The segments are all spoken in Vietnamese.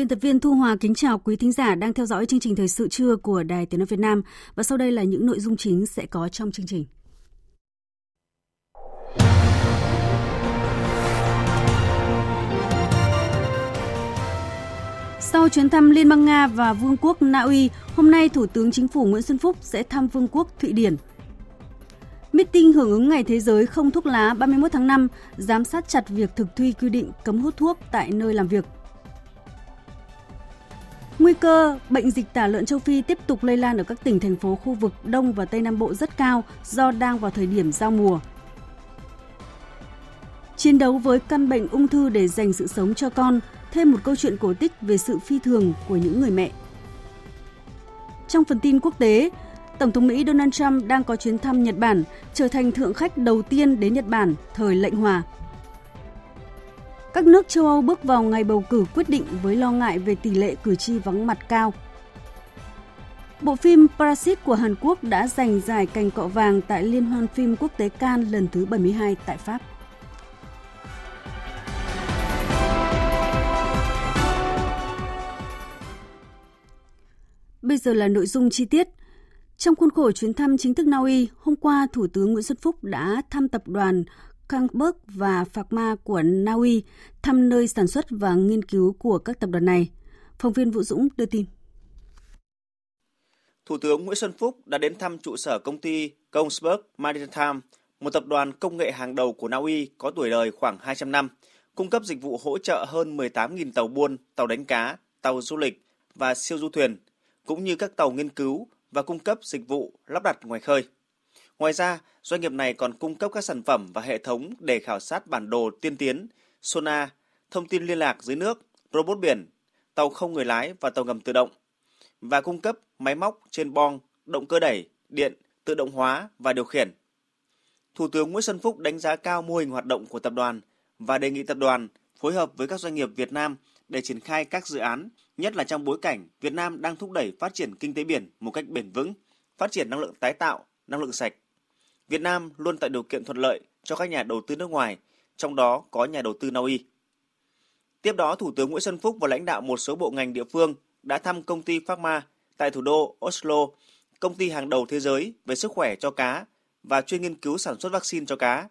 Biên tập viên Thu Hòa kính chào quý thính giả đang theo dõi chương trình thời sự trưa của Đài Tiếng nói Việt Nam và sau đây là những nội dung chính sẽ có trong chương trình. Sau chuyến thăm Liên bang Nga và Vương quốc Na Uy, hôm nay Thủ tướng Chính phủ Nguyễn Xuân Phúc sẽ thăm Vương quốc Thụy Điển. Meeting hưởng ứng Ngày Thế giới không thuốc lá 31 tháng 5, giám sát chặt việc thực thi quy định cấm hút thuốc tại nơi làm việc Nguy cơ bệnh dịch tả lợn châu Phi tiếp tục lây lan ở các tỉnh thành phố khu vực Đông và Tây Nam Bộ rất cao do đang vào thời điểm giao mùa. Chiến đấu với căn bệnh ung thư để dành sự sống cho con, thêm một câu chuyện cổ tích về sự phi thường của những người mẹ. Trong phần tin quốc tế, Tổng thống Mỹ Donald Trump đang có chuyến thăm Nhật Bản, trở thành thượng khách đầu tiên đến Nhật Bản thời lệnh hòa. Các nước châu Âu bước vào ngày bầu cử quyết định với lo ngại về tỷ lệ cử tri vắng mặt cao. Bộ phim Parasite của Hàn Quốc đã giành giải cành cọ vàng tại Liên hoan phim quốc tế Cannes lần thứ 72 tại Pháp. Bây giờ là nội dung chi tiết. Trong khuôn khổ chuyến thăm chính thức Na Uy, hôm qua Thủ tướng Nguyễn Xuân Phúc đã thăm tập đoàn Kangberg và Pharma của Na Uy thăm nơi sản xuất và nghiên cứu của các tập đoàn này. Phóng viên Vũ Dũng đưa tin. Thủ tướng Nguyễn Xuân Phúc đã đến thăm trụ sở công ty Kongsberg Maritime, một tập đoàn công nghệ hàng đầu của Na Uy có tuổi đời khoảng 200 năm, cung cấp dịch vụ hỗ trợ hơn 18.000 tàu buôn, tàu đánh cá, tàu du lịch và siêu du thuyền, cũng như các tàu nghiên cứu và cung cấp dịch vụ lắp đặt ngoài khơi. Ngoài ra, doanh nghiệp này còn cung cấp các sản phẩm và hệ thống để khảo sát bản đồ tiên tiến, sonar, thông tin liên lạc dưới nước, robot biển, tàu không người lái và tàu ngầm tự động và cung cấp máy móc trên bong, động cơ đẩy, điện, tự động hóa và điều khiển. Thủ tướng Nguyễn Xuân Phúc đánh giá cao mô hình hoạt động của tập đoàn và đề nghị tập đoàn phối hợp với các doanh nghiệp Việt Nam để triển khai các dự án, nhất là trong bối cảnh Việt Nam đang thúc đẩy phát triển kinh tế biển một cách bền vững, phát triển năng lượng tái tạo, năng lượng sạch Việt Nam luôn tạo điều kiện thuận lợi cho các nhà đầu tư nước ngoài, trong đó có nhà đầu tư Na Uy. Tiếp đó, Thủ tướng Nguyễn Xuân Phúc và lãnh đạo một số bộ ngành địa phương đã thăm công ty Pharma tại thủ đô Oslo, công ty hàng đầu thế giới về sức khỏe cho cá và chuyên nghiên cứu sản xuất vaccine cho cá,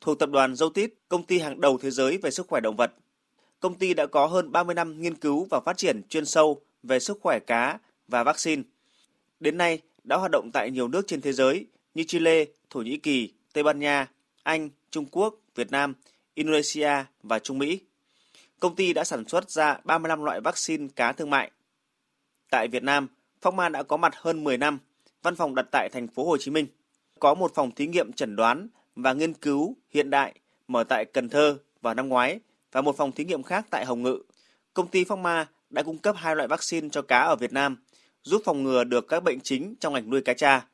thuộc tập đoàn Zoetis, công ty hàng đầu thế giới về sức khỏe động vật. Công ty đã có hơn 30 năm nghiên cứu và phát triển chuyên sâu về sức khỏe cá và vaccine. Đến nay, đã hoạt động tại nhiều nước trên thế giới như Chile, Thổ Nhĩ Kỳ, Tây Ban Nha, Anh, Trung Quốc, Việt Nam, Indonesia và Trung Mỹ. Công ty đã sản xuất ra 35 loại vaccine cá thương mại. Tại Việt Nam, Phong Ma đã có mặt hơn 10 năm, văn phòng đặt tại thành phố Hồ Chí Minh. Có một phòng thí nghiệm chẩn đoán và nghiên cứu hiện đại mở tại Cần Thơ vào năm ngoái và một phòng thí nghiệm khác tại Hồng Ngự. Công ty Phong Ma đã cung cấp hai loại vaccine cho cá ở Việt Nam, giúp phòng ngừa được các bệnh chính trong ngành nuôi cá tra.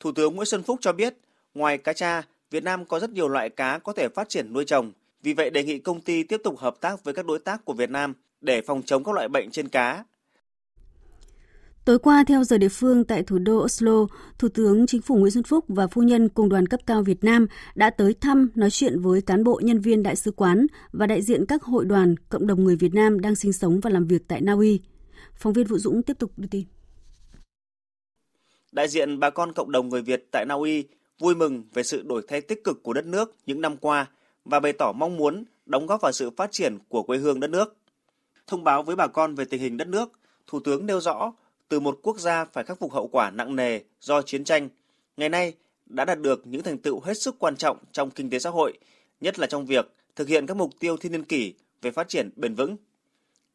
Thủ tướng Nguyễn Xuân Phúc cho biết, ngoài cá tra, Việt Nam có rất nhiều loại cá có thể phát triển nuôi trồng. Vì vậy đề nghị công ty tiếp tục hợp tác với các đối tác của Việt Nam để phòng chống các loại bệnh trên cá. Tối qua, theo giờ địa phương tại thủ đô Oslo, Thủ tướng Chính phủ Nguyễn Xuân Phúc và phu nhân cùng đoàn cấp cao Việt Nam đã tới thăm, nói chuyện với cán bộ nhân viên đại sứ quán và đại diện các hội đoàn, cộng đồng người Việt Nam đang sinh sống và làm việc tại Na Uy. Phóng viên Vũ Dũng tiếp tục đưa tin. Đại diện bà con cộng đồng người Việt tại Na Uy vui mừng về sự đổi thay tích cực của đất nước những năm qua và bày tỏ mong muốn đóng góp vào sự phát triển của quê hương đất nước. Thông báo với bà con về tình hình đất nước, Thủ tướng nêu rõ từ một quốc gia phải khắc phục hậu quả nặng nề do chiến tranh, ngày nay đã đạt được những thành tựu hết sức quan trọng trong kinh tế xã hội, nhất là trong việc thực hiện các mục tiêu thiên niên kỷ về phát triển bền vững.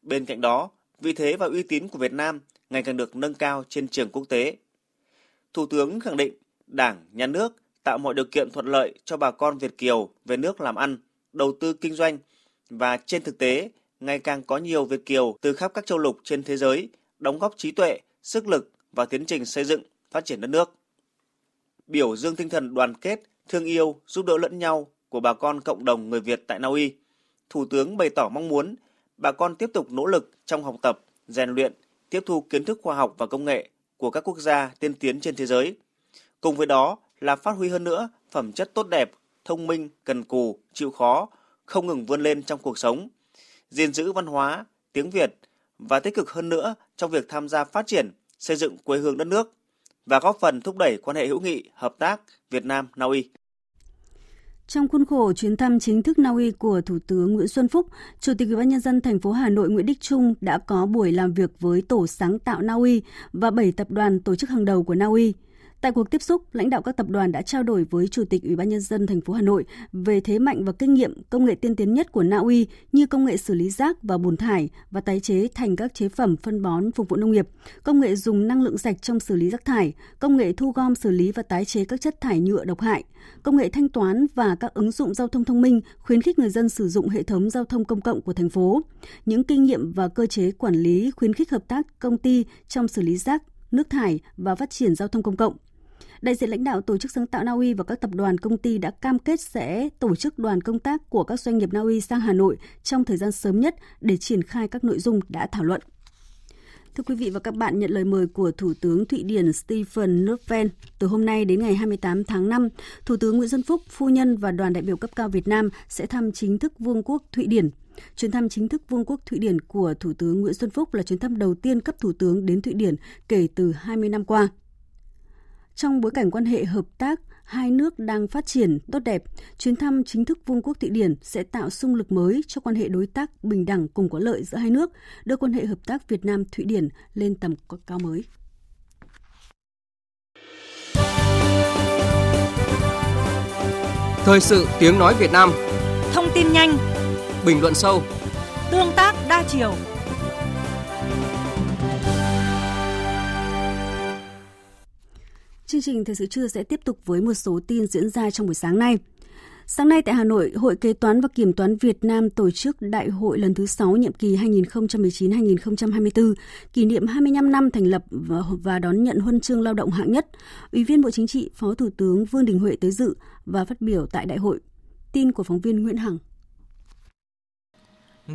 Bên cạnh đó, vị thế và uy tín của Việt Nam ngày càng được nâng cao trên trường quốc tế. Thủ tướng khẳng định Đảng, Nhà nước tạo mọi điều kiện thuận lợi cho bà con Việt Kiều về nước làm ăn, đầu tư kinh doanh và trên thực tế ngày càng có nhiều Việt Kiều từ khắp các châu lục trên thế giới đóng góp trí tuệ, sức lực và tiến trình xây dựng, phát triển đất nước. Biểu dương tinh thần đoàn kết, thương yêu, giúp đỡ lẫn nhau của bà con cộng đồng người Việt tại Na Uy. Thủ tướng bày tỏ mong muốn bà con tiếp tục nỗ lực trong học tập, rèn luyện, tiếp thu kiến thức khoa học và công nghệ của các quốc gia tiên tiến trên thế giới. Cùng với đó là phát huy hơn nữa phẩm chất tốt đẹp, thông minh, cần cù, chịu khó, không ngừng vươn lên trong cuộc sống, gìn giữ văn hóa, tiếng Việt và tích cực hơn nữa trong việc tham gia phát triển, xây dựng quê hương đất nước và góp phần thúc đẩy quan hệ hữu nghị, hợp tác Việt Nam Na Uy. Trong khuôn khổ chuyến thăm chính thức Na Uy của Thủ tướng Nguyễn Xuân Phúc, Chủ tịch Ủy ban nhân dân thành phố Hà Nội Nguyễn Đức Trung đã có buổi làm việc với tổ sáng tạo Na Uy và 7 tập đoàn tổ chức hàng đầu của Na Uy. Tại cuộc tiếp xúc, lãnh đạo các tập đoàn đã trao đổi với Chủ tịch Ủy ban nhân dân thành phố Hà Nội về thế mạnh và kinh nghiệm công nghệ tiên tiến nhất của Na Uy như công nghệ xử lý rác và bùn thải và tái chế thành các chế phẩm phân bón phục vụ nông nghiệp, công nghệ dùng năng lượng sạch trong xử lý rác thải, công nghệ thu gom xử lý và tái chế các chất thải nhựa độc hại, công nghệ thanh toán và các ứng dụng giao thông thông minh khuyến khích người dân sử dụng hệ thống giao thông công cộng của thành phố, những kinh nghiệm và cơ chế quản lý khuyến khích hợp tác công ty trong xử lý rác, nước thải và phát triển giao thông công cộng. Đại diện lãnh đạo tổ chức sáng tạo Na Uy và các tập đoàn công ty đã cam kết sẽ tổ chức đoàn công tác của các doanh nghiệp Na Uy sang Hà Nội trong thời gian sớm nhất để triển khai các nội dung đã thảo luận. Thưa quý vị và các bạn, nhận lời mời của Thủ tướng Thụy Điển Stephen Löfven, từ hôm nay đến ngày 28 tháng 5, Thủ tướng Nguyễn Xuân Phúc, phu nhân và đoàn đại biểu cấp cao Việt Nam sẽ thăm chính thức Vương quốc Thụy Điển. Chuyến thăm chính thức Vương quốc Thụy Điển của Thủ tướng Nguyễn Xuân Phúc là chuyến thăm đầu tiên cấp Thủ tướng đến Thụy Điển kể từ 20 năm qua. Trong bối cảnh quan hệ hợp tác hai nước đang phát triển tốt đẹp, chuyến thăm chính thức Vương quốc Thụy Điển sẽ tạo sung lực mới cho quan hệ đối tác bình đẳng cùng có lợi giữa hai nước, đưa quan hệ hợp tác Việt Nam Thụy Điển lên tầm cao mới. Thời sự tiếng nói Việt Nam. Thông tin nhanh. Bình luận sâu. Tương tác đa chiều Chương trình Thời sự trưa sẽ tiếp tục với một số tin diễn ra trong buổi sáng nay. Sáng nay tại Hà Nội, Hội Kế toán và Kiểm toán Việt Nam tổ chức đại hội lần thứ 6 nhiệm kỳ 2019-2024, kỷ niệm 25 năm thành lập và đón nhận huân chương lao động hạng nhất. Ủy viên Bộ Chính trị, Phó Thủ tướng Vương Đình Huệ tới dự và phát biểu tại đại hội. Tin của phóng viên Nguyễn Hằng.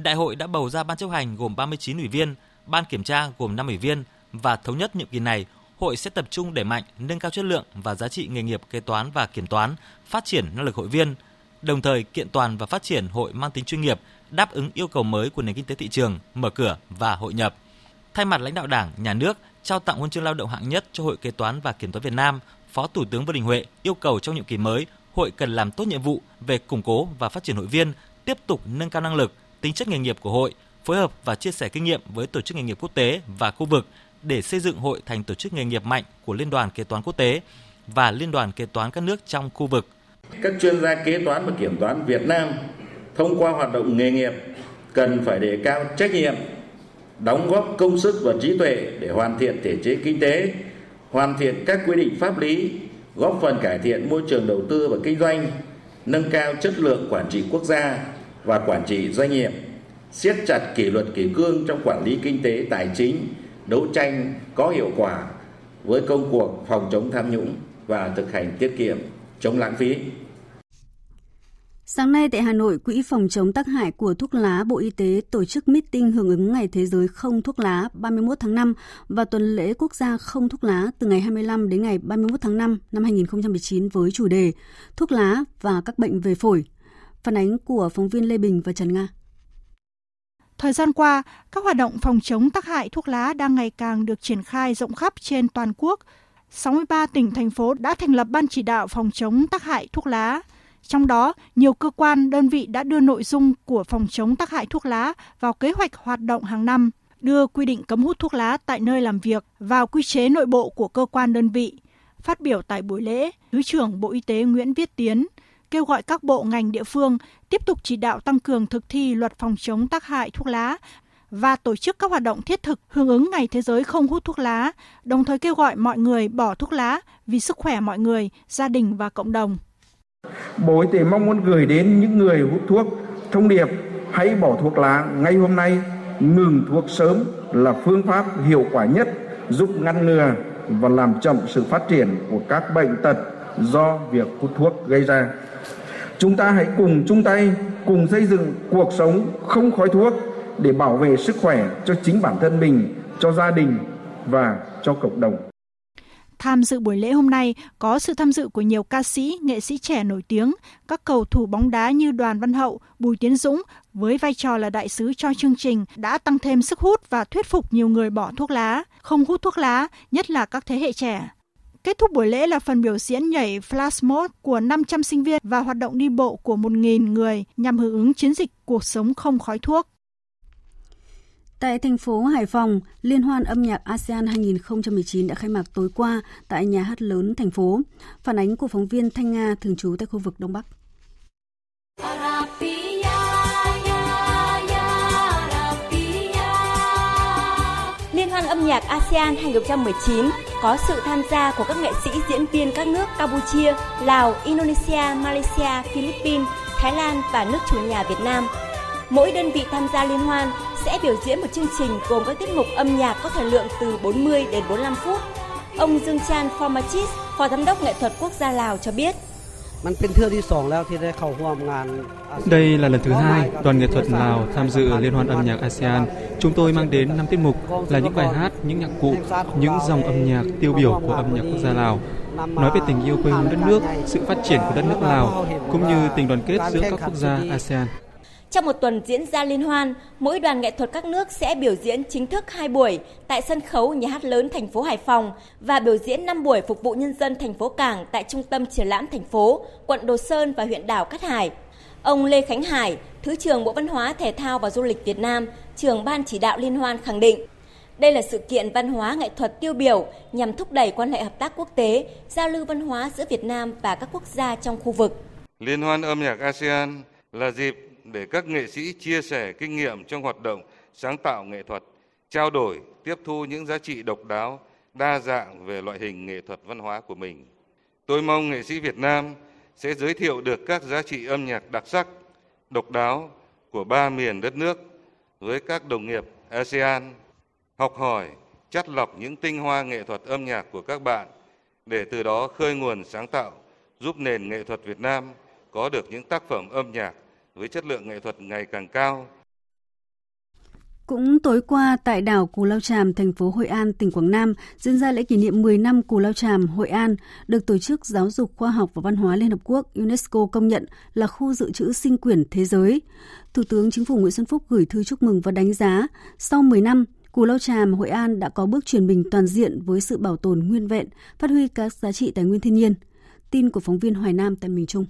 Đại hội đã bầu ra ban chấp hành gồm 39 ủy viên, ban kiểm tra gồm 5 ủy viên và thống nhất nhiệm kỳ này hội sẽ tập trung đẩy mạnh nâng cao chất lượng và giá trị nghề nghiệp kế toán và kiểm toán, phát triển năng lực hội viên, đồng thời kiện toàn và phát triển hội mang tính chuyên nghiệp, đáp ứng yêu cầu mới của nền kinh tế thị trường, mở cửa và hội nhập. Thay mặt lãnh đạo Đảng, Nhà nước trao tặng huân chương lao động hạng nhất cho Hội Kế toán và Kiểm toán Việt Nam, Phó Thủ tướng Vương Đình Huệ yêu cầu trong nhiệm kỳ mới, hội cần làm tốt nhiệm vụ về củng cố và phát triển hội viên, tiếp tục nâng cao năng lực, tính chất nghề nghiệp của hội, phối hợp và chia sẻ kinh nghiệm với tổ chức nghề nghiệp quốc tế và khu vực để xây dựng hội thành tổ chức nghề nghiệp mạnh của Liên đoàn Kế toán Quốc tế và Liên đoàn Kế toán các nước trong khu vực. Các chuyên gia kế toán và kiểm toán Việt Nam thông qua hoạt động nghề nghiệp cần phải đề cao trách nhiệm, đóng góp công sức và trí tuệ để hoàn thiện thể chế kinh tế, hoàn thiện các quy định pháp lý, góp phần cải thiện môi trường đầu tư và kinh doanh, nâng cao chất lượng quản trị quốc gia và quản trị doanh nghiệp, siết chặt kỷ luật kỷ cương trong quản lý kinh tế tài chính, đấu tranh có hiệu quả với công cuộc phòng chống tham nhũng và thực hành tiết kiệm, chống lãng phí. Sáng nay tại Hà Nội, Quỹ phòng chống tác hại của thuốc lá Bộ Y tế tổ chức meeting hưởng ứng Ngày Thế giới không thuốc lá 31 tháng 5 và tuần lễ quốc gia không thuốc lá từ ngày 25 đến ngày 31 tháng 5 năm 2019 với chủ đề Thuốc lá và các bệnh về phổi. Phản ánh của phóng viên Lê Bình và Trần Nga. Thời gian qua, các hoạt động phòng chống tác hại thuốc lá đang ngày càng được triển khai rộng khắp trên toàn quốc. 63 tỉnh, thành phố đã thành lập ban chỉ đạo phòng chống tác hại thuốc lá. Trong đó, nhiều cơ quan, đơn vị đã đưa nội dung của phòng chống tác hại thuốc lá vào kế hoạch hoạt động hàng năm, đưa quy định cấm hút thuốc lá tại nơi làm việc vào quy chế nội bộ của cơ quan đơn vị. Phát biểu tại buổi lễ, Thứ trưởng Bộ Y tế Nguyễn Viết Tiến kêu gọi các bộ ngành địa phương tiếp tục chỉ đạo tăng cường thực thi luật phòng chống tác hại thuốc lá và tổ chức các hoạt động thiết thực hưởng ứng Ngày Thế giới không hút thuốc lá, đồng thời kêu gọi mọi người bỏ thuốc lá vì sức khỏe mọi người, gia đình và cộng đồng. Bộ Y tế mong muốn gửi đến những người hút thuốc thông điệp hãy bỏ thuốc lá ngay hôm nay, ngừng thuốc sớm là phương pháp hiệu quả nhất giúp ngăn ngừa và làm chậm sự phát triển của các bệnh tật do việc hút thuốc gây ra. Chúng ta hãy cùng chung tay, cùng xây dựng cuộc sống không khói thuốc để bảo vệ sức khỏe cho chính bản thân mình, cho gia đình và cho cộng đồng. Tham dự buổi lễ hôm nay có sự tham dự của nhiều ca sĩ, nghệ sĩ trẻ nổi tiếng, các cầu thủ bóng đá như Đoàn Văn Hậu, Bùi Tiến Dũng với vai trò là đại sứ cho chương trình đã tăng thêm sức hút và thuyết phục nhiều người bỏ thuốc lá, không hút thuốc lá, nhất là các thế hệ trẻ. Kết thúc buổi lễ là phần biểu diễn nhảy flash mob của 500 sinh viên và hoạt động đi bộ của 1.000 người nhằm hưởng ứng chiến dịch cuộc sống không khói thuốc. Tại thành phố Hải Phòng, Liên hoan âm nhạc ASEAN 2019 đã khai mạc tối qua tại nhà hát lớn thành phố. Phản ánh của phóng viên Thanh Nga thường trú tại khu vực Đông Bắc. Nhạc ASEAN 2019 có sự tham gia của các nghệ sĩ diễn viên các nước Campuchia, Lào, Indonesia, Malaysia, Philippines, Thái Lan và nước chủ nhà Việt Nam. Mỗi đơn vị tham gia liên hoan sẽ biểu diễn một chương trình gồm các tiết mục âm nhạc có thời lượng từ 40 đến 45 phút. Ông Dương Chan Formachis, Phó Giám đốc Nghệ thuật Quốc gia Lào cho biết. Đây là lần thứ hai đoàn nghệ thuật Lào tham dự Liên hoan âm nhạc ASEAN. Chúng tôi mang đến 5 tiết mục là những bài hát, những nhạc cụ, những dòng âm nhạc tiêu biểu của âm nhạc quốc gia Lào. Nói về tình yêu quê hương đất nước, sự phát triển của đất nước Lào, cũng như tình đoàn kết giữa các quốc gia ASEAN. Trong một tuần diễn ra liên hoan, mỗi đoàn nghệ thuật các nước sẽ biểu diễn chính thức hai buổi tại sân khấu nhà hát lớn thành phố Hải Phòng và biểu diễn 5 buổi phục vụ nhân dân thành phố Cảng tại trung tâm triển lãm thành phố, quận Đồ Sơn và huyện đảo Cát Hải. Ông Lê Khánh Hải, Thứ trưởng Bộ Văn hóa, Thể thao và Du lịch Việt Nam, trưởng ban chỉ đạo liên hoan khẳng định, đây là sự kiện văn hóa nghệ thuật tiêu biểu nhằm thúc đẩy quan hệ hợp tác quốc tế, giao lưu văn hóa giữa Việt Nam và các quốc gia trong khu vực. Liên hoan âm nhạc ASEAN là dịp để các nghệ sĩ chia sẻ kinh nghiệm trong hoạt động sáng tạo nghệ thuật, trao đổi, tiếp thu những giá trị độc đáo, đa dạng về loại hình nghệ thuật văn hóa của mình. Tôi mong nghệ sĩ Việt Nam sẽ giới thiệu được các giá trị âm nhạc đặc sắc, độc đáo của ba miền đất nước với các đồng nghiệp ASEAN, học hỏi, chắt lọc những tinh hoa nghệ thuật âm nhạc của các bạn để từ đó khơi nguồn sáng tạo, giúp nền nghệ thuật Việt Nam có được những tác phẩm âm nhạc với chất lượng nghệ thuật ngày càng cao. Cũng tối qua tại đảo Cù Lao Tràm, thành phố Hội An, tỉnh Quảng Nam diễn ra lễ kỷ niệm 10 năm Cù Lao Tràm, Hội An, được Tổ chức Giáo dục Khoa học và Văn hóa Liên Hợp Quốc UNESCO công nhận là khu dự trữ sinh quyển thế giới. Thủ tướng Chính phủ Nguyễn Xuân Phúc gửi thư chúc mừng và đánh giá sau 10 năm, Cù Lao Tràm, Hội An đã có bước chuyển mình toàn diện với sự bảo tồn nguyên vẹn, phát huy các giá trị tài nguyên thiên nhiên. Tin của phóng viên Hoài Nam tại miền Trung.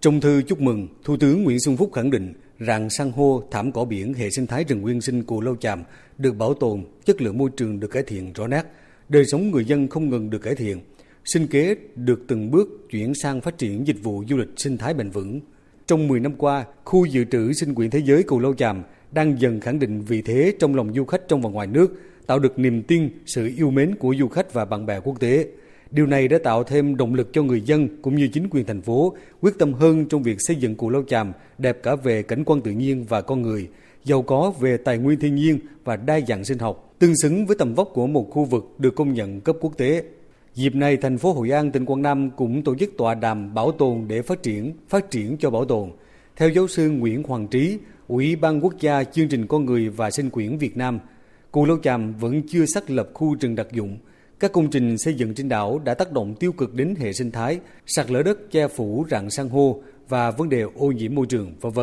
Trong thư chúc mừng, Thủ tướng Nguyễn Xuân Phúc khẳng định rằng san hô, thảm cỏ biển, hệ sinh thái rừng nguyên sinh Cù Lao Chàm được bảo tồn, chất lượng môi trường được cải thiện rõ nét, đời sống người dân không ngừng được cải thiện, sinh kế được từng bước chuyển sang phát triển dịch vụ du lịch sinh thái bền vững. Trong 10 năm qua, khu dự trữ sinh quyển thế giới Cù Lao Chàm đang dần khẳng định vị thế trong lòng du khách trong và ngoài nước, tạo được niềm tin, sự yêu mến của du khách và bạn bè quốc tế. Điều này đã tạo thêm động lực cho người dân cũng như chính quyền thành phố quyết tâm hơn trong việc xây dựng Cù Lao Chàm đẹp cả về cảnh quan tự nhiên và con người, giàu có về tài nguyên thiên nhiên và đa dạng sinh học, tương xứng với tầm vóc của một khu vực được công nhận cấp quốc tế. Dịp này, thành phố Hội An, tỉnh Quảng Nam cũng tổ chức tọa đàm bảo tồn để phát triển, phát triển cho bảo tồn. Theo giáo sư Nguyễn Hoàng Trí, Ủy ban Quốc gia Chương trình Con Người và Sinh quyển Việt Nam, Cù Lao Chàm vẫn chưa xác lập khu rừng đặc dụng, các công trình xây dựng trên đảo đã tác động tiêu cực đến hệ sinh thái, sạt lở đất che phủ rặng san hô và vấn đề ô nhiễm môi trường, v.v.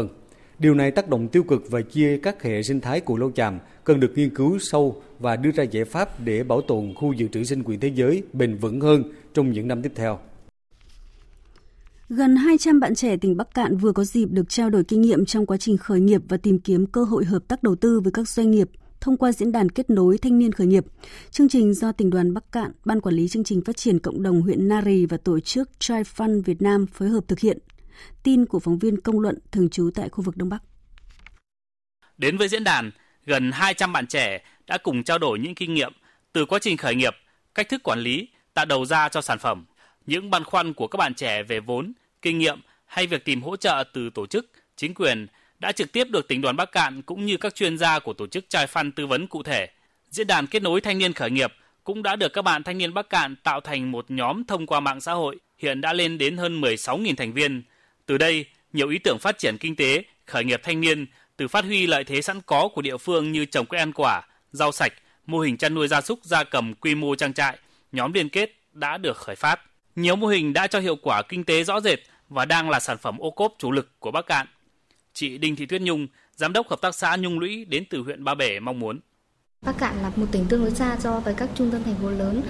Điều này tác động tiêu cực và chia các hệ sinh thái của lâu chàm cần được nghiên cứu sâu và đưa ra giải pháp để bảo tồn khu dự trữ sinh quyền thế giới bền vững hơn trong những năm tiếp theo. Gần 200 bạn trẻ tỉnh Bắc Cạn vừa có dịp được trao đổi kinh nghiệm trong quá trình khởi nghiệp và tìm kiếm cơ hội hợp tác đầu tư với các doanh nghiệp thông qua diễn đàn kết nối thanh niên khởi nghiệp. Chương trình do tỉnh đoàn Bắc Cạn, Ban Quản lý chương trình phát triển cộng đồng huyện Nari và tổ chức Try Fund Việt Nam phối hợp thực hiện. Tin của phóng viên công luận thường trú tại khu vực Đông Bắc. Đến với diễn đàn, gần 200 bạn trẻ đã cùng trao đổi những kinh nghiệm từ quá trình khởi nghiệp, cách thức quản lý, tạo đầu ra cho sản phẩm. Những băn khoăn của các bạn trẻ về vốn, kinh nghiệm hay việc tìm hỗ trợ từ tổ chức, chính quyền đã trực tiếp được tỉnh đoàn Bắc Cạn cũng như các chuyên gia của tổ chức Trai Phan tư vấn cụ thể. Diễn đàn kết nối thanh niên khởi nghiệp cũng đã được các bạn thanh niên Bắc Cạn tạo thành một nhóm thông qua mạng xã hội, hiện đã lên đến hơn 16.000 thành viên. Từ đây, nhiều ý tưởng phát triển kinh tế, khởi nghiệp thanh niên từ phát huy lợi thế sẵn có của địa phương như trồng cây ăn quả, rau sạch, mô hình chăn nuôi gia súc gia cầm quy mô trang trại, nhóm liên kết đã được khởi phát. Nhiều mô hình đã cho hiệu quả kinh tế rõ rệt và đang là sản phẩm ô cốp chủ lực của Bắc Cạn. Chị Đinh Thị Tuyết Nhung, giám đốc hợp tác xã Nhung Lũy đến từ huyện Ba Bể mong muốn. Bắc Cạn là một tỉnh tương đối xa so với các trung tâm thành phố lớn.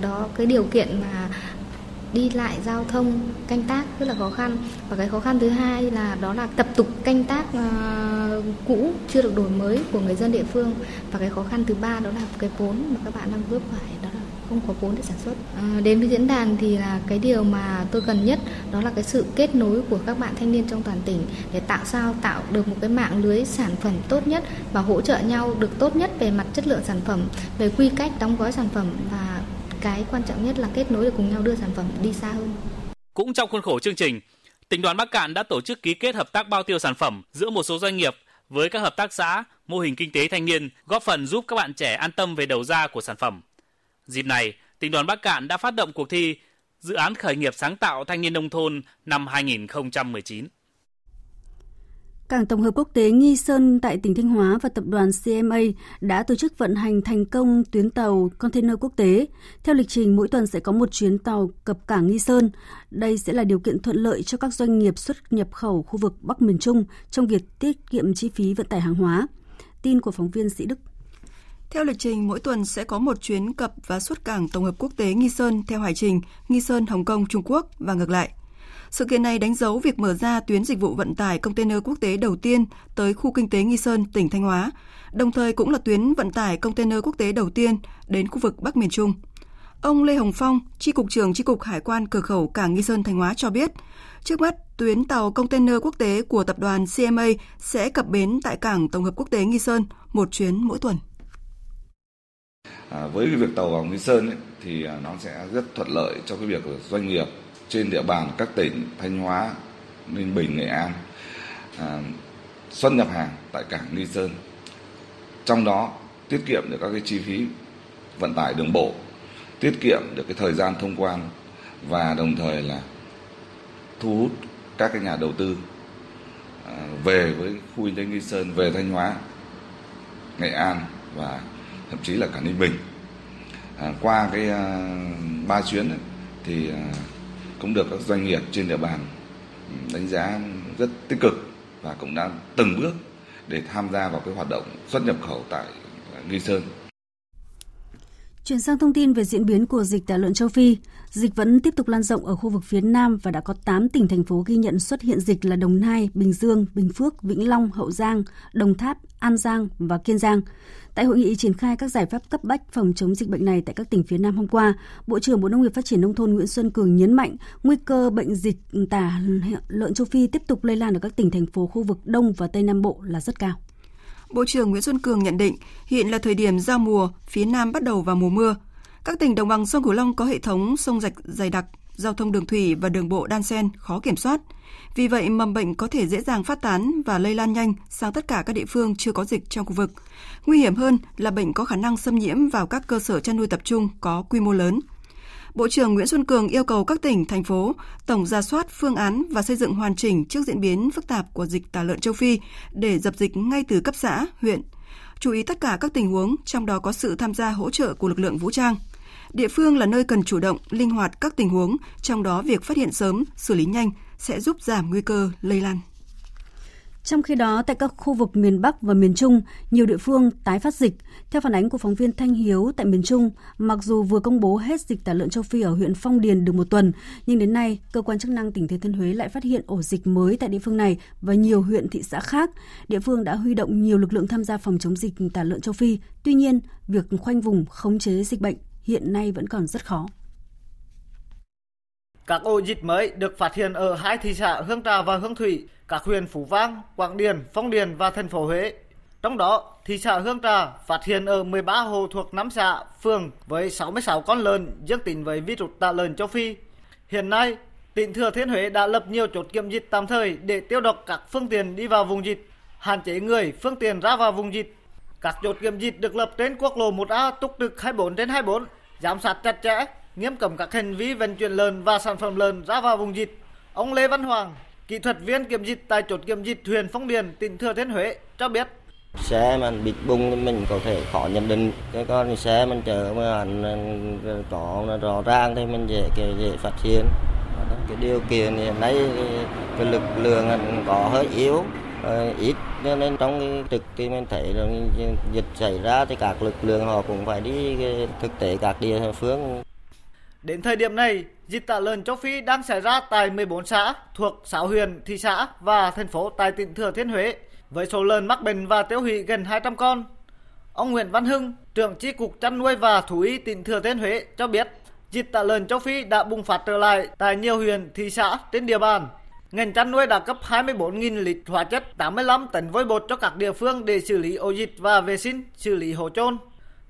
Đó cái điều kiện mà đi lại giao thông canh tác rất là khó khăn và cái khó khăn thứ hai là đó là tập tục canh tác uh, cũ chưa được đổi mới của người dân địa phương và cái khó khăn thứ ba đó là cái vốn mà các bạn đang vấp phải đó không có vốn để sản xuất. À, đến với diễn đàn thì là cái điều mà tôi cần nhất đó là cái sự kết nối của các bạn thanh niên trong toàn tỉnh để tạo sao tạo được một cái mạng lưới sản phẩm tốt nhất và hỗ trợ nhau được tốt nhất về mặt chất lượng sản phẩm, về quy cách đóng gói sản phẩm và cái quan trọng nhất là kết nối để cùng nhau đưa sản phẩm đi xa hơn. Cũng trong khuôn khổ chương trình, tỉnh đoàn Bắc Cạn đã tổ chức ký kết hợp tác bao tiêu sản phẩm giữa một số doanh nghiệp với các hợp tác xã, mô hình kinh tế thanh niên, góp phần giúp các bạn trẻ an tâm về đầu ra của sản phẩm. Dịp này, tỉnh đoàn Bắc Cạn đã phát động cuộc thi Dự án khởi nghiệp sáng tạo thanh niên nông thôn năm 2019. Cảng tổng hợp quốc tế Nghi Sơn tại tỉnh Thanh Hóa và tập đoàn CMA đã tổ chức vận hành thành công tuyến tàu container quốc tế. Theo lịch trình, mỗi tuần sẽ có một chuyến tàu cập cảng Nghi Sơn. Đây sẽ là điều kiện thuận lợi cho các doanh nghiệp xuất nhập khẩu khu vực Bắc miền Trung trong việc tiết kiệm chi phí vận tải hàng hóa. Tin của phóng viên Sĩ Đức. Theo lịch trình, mỗi tuần sẽ có một chuyến cập và xuất cảng tổng hợp quốc tế Nghi Sơn theo hải trình Nghi Sơn, Hồng Kông, Trung Quốc và ngược lại. Sự kiện này đánh dấu việc mở ra tuyến dịch vụ vận tải container quốc tế đầu tiên tới khu kinh tế Nghi Sơn, tỉnh Thanh Hóa, đồng thời cũng là tuyến vận tải container quốc tế đầu tiên đến khu vực Bắc miền Trung. Ông Lê Hồng Phong, Tri Cục trưởng Tri Cục Hải quan Cửa khẩu Cảng Nghi Sơn Thanh Hóa cho biết, trước mắt tuyến tàu container quốc tế của tập đoàn CMA sẽ cập bến tại Cảng Tổng hợp Quốc tế Nghi Sơn một chuyến mỗi tuần. À, với cái việc tàu vào Nghi Sơn ấy, thì à, nó sẽ rất thuận lợi cho cái việc doanh nghiệp trên địa bàn các tỉnh Thanh Hóa, Ninh Bình, Nghệ An à, xuất nhập hàng tại cảng Nghi Sơn. Trong đó tiết kiệm được các cái chi phí vận tải đường bộ, tiết kiệm được cái thời gian thông quan và đồng thời là thu hút các cái nhà đầu tư à, về với khu kinh tế Nghi Sơn, về Thanh Hóa, Nghệ An và thậm chí là cả Ninh Bình. À, qua cái à, ba chuyến ấy, thì à, cũng được các doanh nghiệp trên địa bàn ừ, đánh giá rất tích cực và cũng đã từng bước để tham gia vào cái hoạt động xuất nhập khẩu tại à, Nghi Sơn. Chuyển sang thông tin về diễn biến của dịch tả lợn châu Phi, dịch vẫn tiếp tục lan rộng ở khu vực phía Nam và đã có 8 tỉnh thành phố ghi nhận xuất hiện dịch là Đồng Nai, Bình Dương, Bình Phước, Vĩnh Long, Hậu Giang, Đồng Tháp, An Giang và Kiên Giang. Tại hội nghị triển khai các giải pháp cấp bách phòng chống dịch bệnh này tại các tỉnh phía Nam hôm qua, Bộ trưởng Bộ Nông nghiệp Phát triển Nông thôn Nguyễn Xuân Cường nhấn mạnh nguy cơ bệnh dịch tả lợn châu Phi tiếp tục lây lan ở các tỉnh thành phố khu vực Đông và Tây Nam Bộ là rất cao. Bộ trưởng Nguyễn Xuân Cường nhận định hiện là thời điểm giao mùa, phía Nam bắt đầu vào mùa mưa. Các tỉnh đồng bằng sông Cửu Long có hệ thống sông rạch dày đặc, giao thông đường thủy và đường bộ đan xen khó kiểm soát. Vì vậy, mầm bệnh có thể dễ dàng phát tán và lây lan nhanh sang tất cả các địa phương chưa có dịch trong khu vực. Nguy hiểm hơn là bệnh có khả năng xâm nhiễm vào các cơ sở chăn nuôi tập trung có quy mô lớn. Bộ trưởng Nguyễn Xuân Cường yêu cầu các tỉnh, thành phố tổng ra soát phương án và xây dựng hoàn chỉnh trước diễn biến phức tạp của dịch tả lợn châu Phi để dập dịch ngay từ cấp xã, huyện. Chú ý tất cả các tình huống, trong đó có sự tham gia hỗ trợ của lực lượng vũ trang. Địa phương là nơi cần chủ động, linh hoạt các tình huống, trong đó việc phát hiện sớm, xử lý nhanh sẽ giúp giảm nguy cơ lây lan. Trong khi đó, tại các khu vực miền Bắc và miền Trung, nhiều địa phương tái phát dịch. Theo phản ánh của phóng viên Thanh Hiếu tại miền Trung, mặc dù vừa công bố hết dịch tả lợn châu Phi ở huyện Phong Điền được một tuần, nhưng đến nay, cơ quan chức năng tỉnh Thừa Thiên Huế lại phát hiện ổ dịch mới tại địa phương này và nhiều huyện thị xã khác. Địa phương đã huy động nhiều lực lượng tham gia phòng chống dịch tả lợn châu Phi. Tuy nhiên, việc khoanh vùng khống chế dịch bệnh hiện nay vẫn còn rất khó. Các ổ dịch mới được phát hiện ở hai thị xã Hương Trà và Hương Thủy, các huyện Phú Vang, Quảng Điền, Phong Điền và thành phố Huế. Trong đó, thị xã Hương Trà phát hiện ở 13 hồ thuộc 5 xã, phường với 66 con lợn dương tính với virus tả lợn châu Phi. Hiện nay, tỉnh Thừa Thiên Huế đã lập nhiều chốt kiểm dịch tạm thời để tiêu độc các phương tiện đi vào vùng dịch, hạn chế người, phương tiện ra vào vùng dịch. Các chốt kiểm dịch được lập trên quốc lộ 1A túc trực 24 trên 24, giám sát chặt chẽ, nghiêm cấm các hành vi vận chuyển lợn và sản phẩm lợn ra vào vùng dịch. Ông Lê Văn Hoàng, kỹ thuật viên kiểm dịch tại chốt kiểm dịch huyện Phong Điền, tỉnh Thừa Thiên Huế cho biết. Xe mà bị bung mình có thể khó nhận định. Cái con xe mình chở mà anh có rõ ràng thì mình dễ dễ phát hiện. Cái điều kiện hiện nay cái lực lượng có hơi yếu ít nên trong cái trực thì mình thấy là dịch xảy ra thì các lực lượng họ cũng phải đi thực tế các địa phương Đến thời điểm này, dịch tả lợn châu Phi đang xảy ra tại 14 xã thuộc 6 huyện, thị xã và thành phố tại tỉnh Thừa Thiên Huế với số lợn mắc bệnh và tiêu hủy gần 200 con. Ông Nguyễn Văn Hưng, trưởng chi cục chăn nuôi và thú y tỉnh Thừa Thiên Huế cho biết, dịch tả lợn châu Phi đã bùng phát trở lại tại nhiều huyện, thị xã trên địa bàn. Ngành chăn nuôi đã cấp 24.000 lít hóa chất, 85 tấn vôi bột cho các địa phương để xử lý ổ dịch và vệ sinh, xử lý hồ chôn.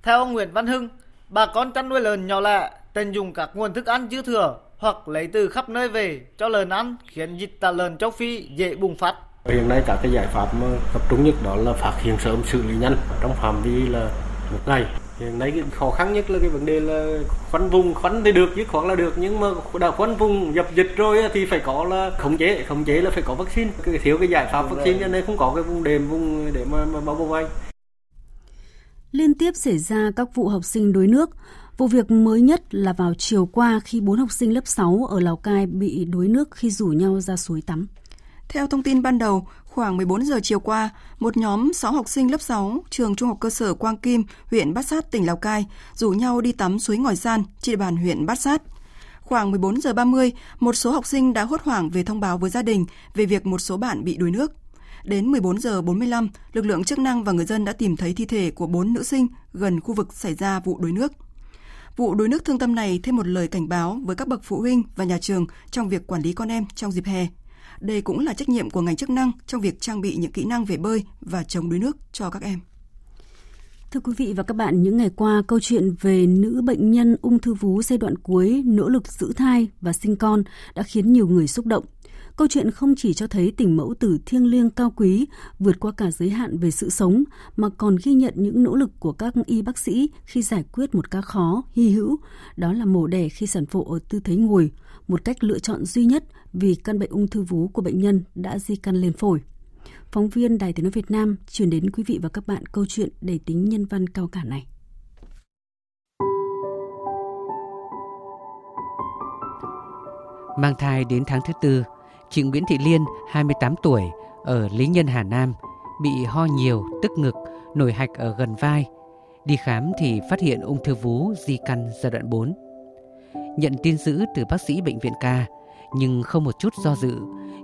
Theo ông Nguyễn Văn Hưng, bà con chăn nuôi lợn nhỏ lẻ tận dụng các nguồn thức ăn dư thừa hoặc lấy từ khắp nơi về cho lợn ăn khiến dịch tả lợn châu Phi dễ bùng phát. Hiện nay các cái giải pháp tập trung nhất đó là phát hiện sớm xử lý nhanh trong phạm vi là một ngày. Hiện nay cái khó khăn nhất là cái vấn đề là khoanh vùng, khoanh thì được chứ khoản là được nhưng mà đã khoanh vùng dập dịch rồi thì phải có là khống chế, khống chế là phải có vaccine. Cái thiếu cái giải pháp vaccine cho nên không có cái vùng đệm vùng để mà, mà bao bông anh. Liên tiếp xảy ra các vụ học sinh đuối nước, Vụ việc mới nhất là vào chiều qua khi bốn học sinh lớp 6 ở Lào Cai bị đuối nước khi rủ nhau ra suối tắm. Theo thông tin ban đầu, khoảng 14 giờ chiều qua, một nhóm 6 học sinh lớp 6 trường Trung học cơ sở Quang Kim, huyện Bát Sát, tỉnh Lào Cai rủ nhau đi tắm suối Ngòi San trên địa bàn huyện Bát Sát. Khoảng 14 giờ 30, một số học sinh đã hốt hoảng về thông báo với gia đình về việc một số bạn bị đuối nước. Đến 14 giờ 45, lực lượng chức năng và người dân đã tìm thấy thi thể của bốn nữ sinh gần khu vực xảy ra vụ đuối nước. Vụ đuối nước thương tâm này thêm một lời cảnh báo với các bậc phụ huynh và nhà trường trong việc quản lý con em trong dịp hè. Đây cũng là trách nhiệm của ngành chức năng trong việc trang bị những kỹ năng về bơi và chống đuối nước cho các em. Thưa quý vị và các bạn, những ngày qua, câu chuyện về nữ bệnh nhân ung thư vú giai đoạn cuối nỗ lực giữ thai và sinh con đã khiến nhiều người xúc động. Câu chuyện không chỉ cho thấy tình mẫu tử thiêng liêng cao quý, vượt qua cả giới hạn về sự sống, mà còn ghi nhận những nỗ lực của các y bác sĩ khi giải quyết một ca khó, hy hữu, đó là mổ đẻ khi sản phụ ở tư thế ngồi, một cách lựa chọn duy nhất vì căn bệnh ung thư vú của bệnh nhân đã di căn lên phổi. Phóng viên Đài Tiếng Nói Việt Nam chuyển đến quý vị và các bạn câu chuyện đầy tính nhân văn cao cả này. Mang thai đến tháng thứ tư, chị Nguyễn Thị Liên, 28 tuổi, ở Lý Nhân Hà Nam, bị ho nhiều, tức ngực, nổi hạch ở gần vai. Đi khám thì phát hiện ung thư vú di căn giai đoạn 4. Nhận tin giữ từ bác sĩ bệnh viện ca, nhưng không một chút do dự,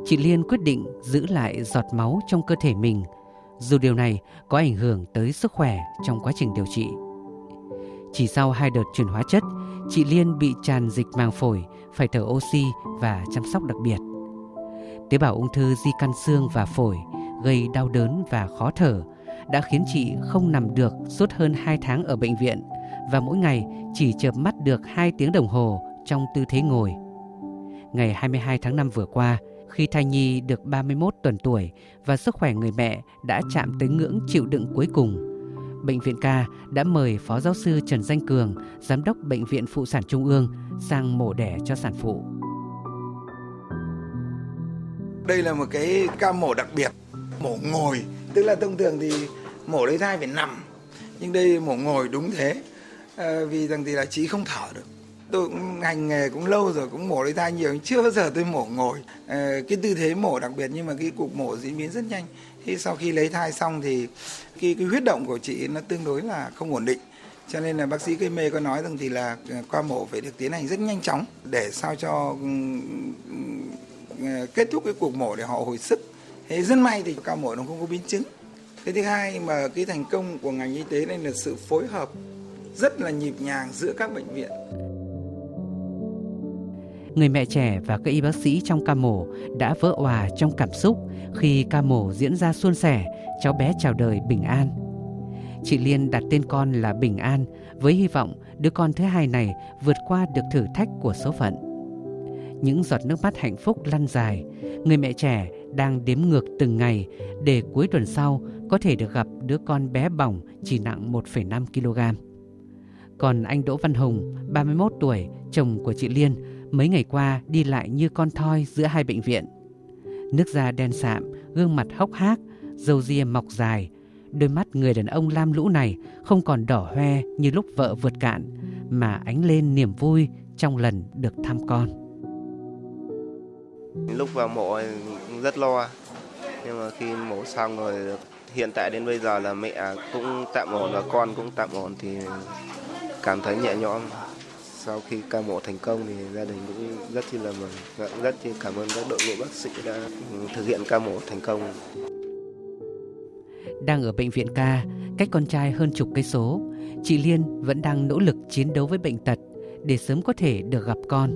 chị Liên quyết định giữ lại giọt máu trong cơ thể mình, dù điều này có ảnh hưởng tới sức khỏe trong quá trình điều trị. Chỉ sau hai đợt chuyển hóa chất, chị Liên bị tràn dịch màng phổi, phải thở oxy và chăm sóc đặc biệt. Tế bào ung thư di căn xương và phổi gây đau đớn và khó thở đã khiến chị không nằm được suốt hơn 2 tháng ở bệnh viện và mỗi ngày chỉ chợp mắt được 2 tiếng đồng hồ trong tư thế ngồi. Ngày 22 tháng 5 vừa qua, khi thai nhi được 31 tuần tuổi và sức khỏe người mẹ đã chạm tới ngưỡng chịu đựng cuối cùng, Bệnh viện ca đã mời Phó Giáo sư Trần Danh Cường, Giám đốc Bệnh viện Phụ sản Trung ương sang mổ đẻ cho sản phụ. Đây là một cái ca mổ đặc biệt, mổ ngồi, tức là thông thường thì mổ lấy thai phải nằm, nhưng đây mổ ngồi đúng thế, à, vì rằng thì là chị không thở được. tôi cũng hành nghề cũng lâu rồi cũng mổ lấy thai nhiều chưa bao giờ tôi mổ ngồi. Ờ, cái tư thế mổ đặc biệt nhưng mà cái cuộc mổ diễn biến rất nhanh. Khi sau khi lấy thai xong thì cái, cái huyết động của chị nó tương đối là không ổn định. Cho nên là bác sĩ gây mê có nói rằng thì là ờ, qua mổ phải được tiến hành rất nhanh chóng để sao cho ừ, ừ, kết thúc cái cuộc mổ để họ hồi sức. Thế rất may thì ca mổ nó không có biến chứng. Cái thứ hai mà cái thành công của ngành y tế này là sự phối hợp rất là nhịp nhàng giữa các bệnh viện người mẹ trẻ và các y bác sĩ trong ca mổ đã vỡ òa trong cảm xúc khi ca mổ diễn ra suôn sẻ, cháu bé chào đời bình an. Chị Liên đặt tên con là Bình An với hy vọng đứa con thứ hai này vượt qua được thử thách của số phận. Những giọt nước mắt hạnh phúc lăn dài, người mẹ trẻ đang đếm ngược từng ngày để cuối tuần sau có thể được gặp đứa con bé bỏng chỉ nặng 1,5 kg. Còn anh Đỗ Văn Hùng, 31 tuổi, chồng của chị Liên, mấy ngày qua đi lại như con thoi giữa hai bệnh viện. Nước da đen sạm, gương mặt hốc hác, râu ria mọc dài, đôi mắt người đàn ông lam lũ này không còn đỏ hoe như lúc vợ vượt cạn, mà ánh lên niềm vui trong lần được thăm con. Lúc vào mộ rất lo, nhưng mà khi mổ xong rồi hiện tại đến bây giờ là mẹ cũng tạm ổn và con cũng tạm ổn thì cảm thấy nhẹ nhõm sau khi ca mổ thành công thì gia đình cũng rất chi là mừng và cũng rất cảm ơn các đội ngũ bác sĩ đã thực hiện ca mổ thành công. Đang ở bệnh viện ca, cách con trai hơn chục cây số, chị Liên vẫn đang nỗ lực chiến đấu với bệnh tật để sớm có thể được gặp con.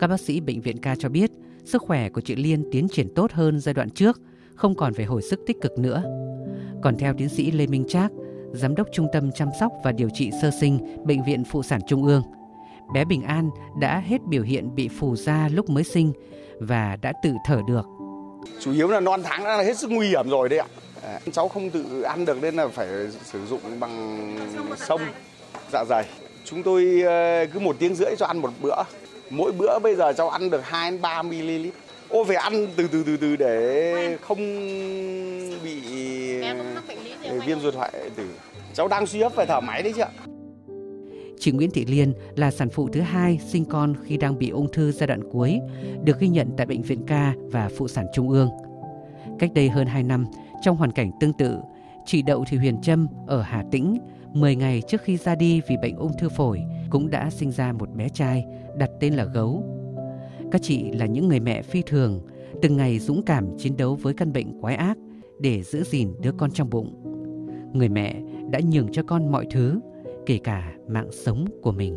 Các bác sĩ bệnh viện ca cho biết sức khỏe của chị Liên tiến triển tốt hơn giai đoạn trước, không còn phải hồi sức tích cực nữa. Còn theo tiến sĩ Lê Minh Trác, Giám đốc Trung tâm Chăm sóc và Điều trị Sơ sinh Bệnh viện Phụ sản Trung ương, bé Bình An đã hết biểu hiện bị phù da lúc mới sinh và đã tự thở được. Chủ yếu là non tháng đã là hết sức nguy hiểm rồi đấy ạ. À, cháu không tự ăn được nên là phải sử dụng bằng sông dạ dày. Chúng tôi ờ, cứ một tiếng rưỡi cho ăn một bữa. Mỗi bữa bây giờ cháu ăn được 2 đến 3 ml. Ô phải ăn từ từ từ từ để không bị viêm ruột hoại ừ, tử. Cháu đang suy hấp phải thở máy đấy chị ạ. Chị Nguyễn Thị Liên là sản phụ thứ hai sinh con khi đang bị ung thư giai đoạn cuối, được ghi nhận tại Bệnh viện ca và Phụ sản Trung ương. Cách đây hơn 2 năm, trong hoàn cảnh tương tự, chị Đậu Thị Huyền Trâm ở Hà Tĩnh, 10 ngày trước khi ra đi vì bệnh ung thư phổi, cũng đã sinh ra một bé trai đặt tên là Gấu. Các chị là những người mẹ phi thường, từng ngày dũng cảm chiến đấu với căn bệnh quái ác để giữ gìn đứa con trong bụng. Người mẹ đã nhường cho con mọi thứ, kể cả mạng sống của mình.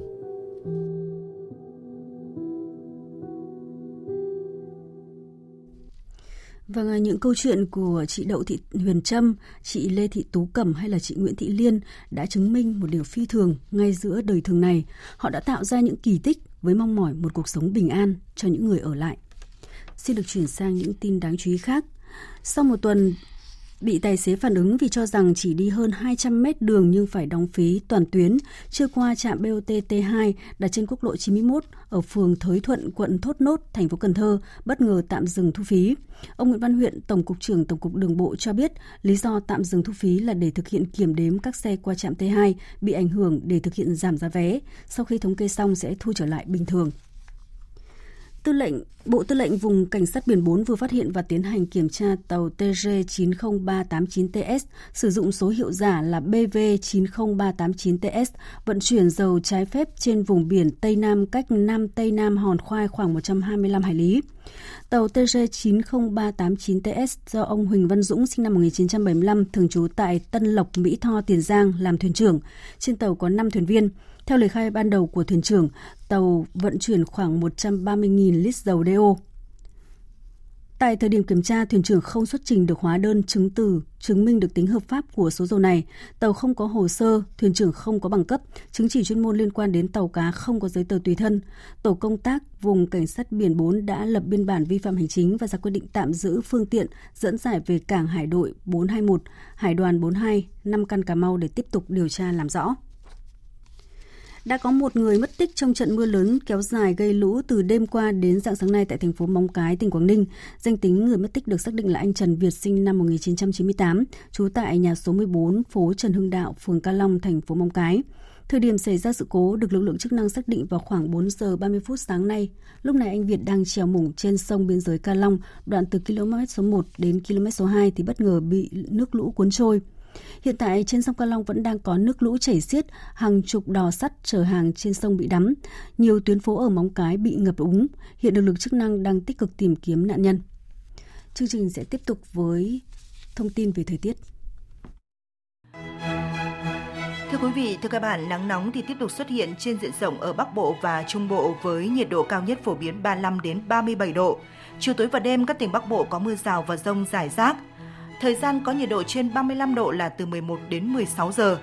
Vâng, à, những câu chuyện của chị Đậu Thị Huyền Trâm, chị Lê Thị Tú Cẩm hay là chị Nguyễn Thị Liên đã chứng minh một điều phi thường ngay giữa đời thường này. Họ đã tạo ra những kỳ tích với mong mỏi một cuộc sống bình an cho những người ở lại. Xin được chuyển sang những tin đáng chú ý khác. Sau một tuần bị tài xế phản ứng vì cho rằng chỉ đi hơn 200 mét đường nhưng phải đóng phí toàn tuyến, chưa qua trạm BOT T2 đặt trên quốc lộ 91 ở phường Thới Thuận, quận Thốt Nốt, thành phố Cần Thơ bất ngờ tạm dừng thu phí. Ông Nguyễn Văn Huyện, Tổng cục trưởng Tổng cục Đường bộ cho biết lý do tạm dừng thu phí là để thực hiện kiểm đếm các xe qua trạm T2 bị ảnh hưởng để thực hiện giảm giá vé. Sau khi thống kê xong sẽ thu trở lại bình thường. Tư lệnh Bộ Tư lệnh Vùng Cảnh sát Biển 4 vừa phát hiện và tiến hành kiểm tra tàu TG90389TS sử dụng số hiệu giả là BV90389TS vận chuyển dầu trái phép trên vùng biển Tây Nam cách Nam Tây Nam Hòn Khoai khoảng 125 hải lý. Tàu TG90389TS do ông Huỳnh Văn Dũng sinh năm 1975 thường trú tại Tân Lộc, Mỹ Tho, Tiền Giang làm thuyền trưởng. Trên tàu có 5 thuyền viên. Theo lời khai ban đầu của thuyền trưởng, tàu vận chuyển khoảng 130.000 lít dầu DO. Tại thời điểm kiểm tra, thuyền trưởng không xuất trình được hóa đơn chứng từ chứng minh được tính hợp pháp của số dầu này. Tàu không có hồ sơ, thuyền trưởng không có bằng cấp, chứng chỉ chuyên môn liên quan đến tàu cá không có giấy tờ tùy thân. Tổ công tác vùng cảnh sát biển 4 đã lập biên bản vi phạm hành chính và ra quyết định tạm giữ phương tiện dẫn giải về cảng hải đội 421, hải đoàn 42, năm căn Cà Mau để tiếp tục điều tra làm rõ đã có một người mất tích trong trận mưa lớn kéo dài gây lũ từ đêm qua đến dạng sáng nay tại thành phố Móng Cái, tỉnh Quảng Ninh. Danh tính người mất tích được xác định là anh Trần Việt sinh năm 1998, trú tại nhà số 14 phố Trần Hưng Đạo, phường Ca Long, thành phố Móng Cái. Thời điểm xảy ra sự cố được lực lượng chức năng xác định vào khoảng 4 giờ 30 phút sáng nay. Lúc này anh Việt đang trèo mủng trên sông biên giới Ca Long, đoạn từ km số 1 đến km số 2 thì bất ngờ bị nước lũ cuốn trôi. Hiện tại trên sông Ca Long vẫn đang có nước lũ chảy xiết, hàng chục đò sắt chở hàng trên sông bị đắm. Nhiều tuyến phố ở Móng Cái bị ngập úng. Hiện lực lượng chức năng đang tích cực tìm kiếm nạn nhân. Chương trình sẽ tiếp tục với thông tin về thời tiết. Thưa quý vị, thưa các bạn, nắng nóng thì tiếp tục xuất hiện trên diện rộng ở Bắc Bộ và Trung Bộ với nhiệt độ cao nhất phổ biến 35 đến 37 độ. Chiều tối và đêm các tỉnh Bắc Bộ có mưa rào và rông rải rác. Thời gian có nhiệt độ trên 35 độ là từ 11 đến 16 giờ.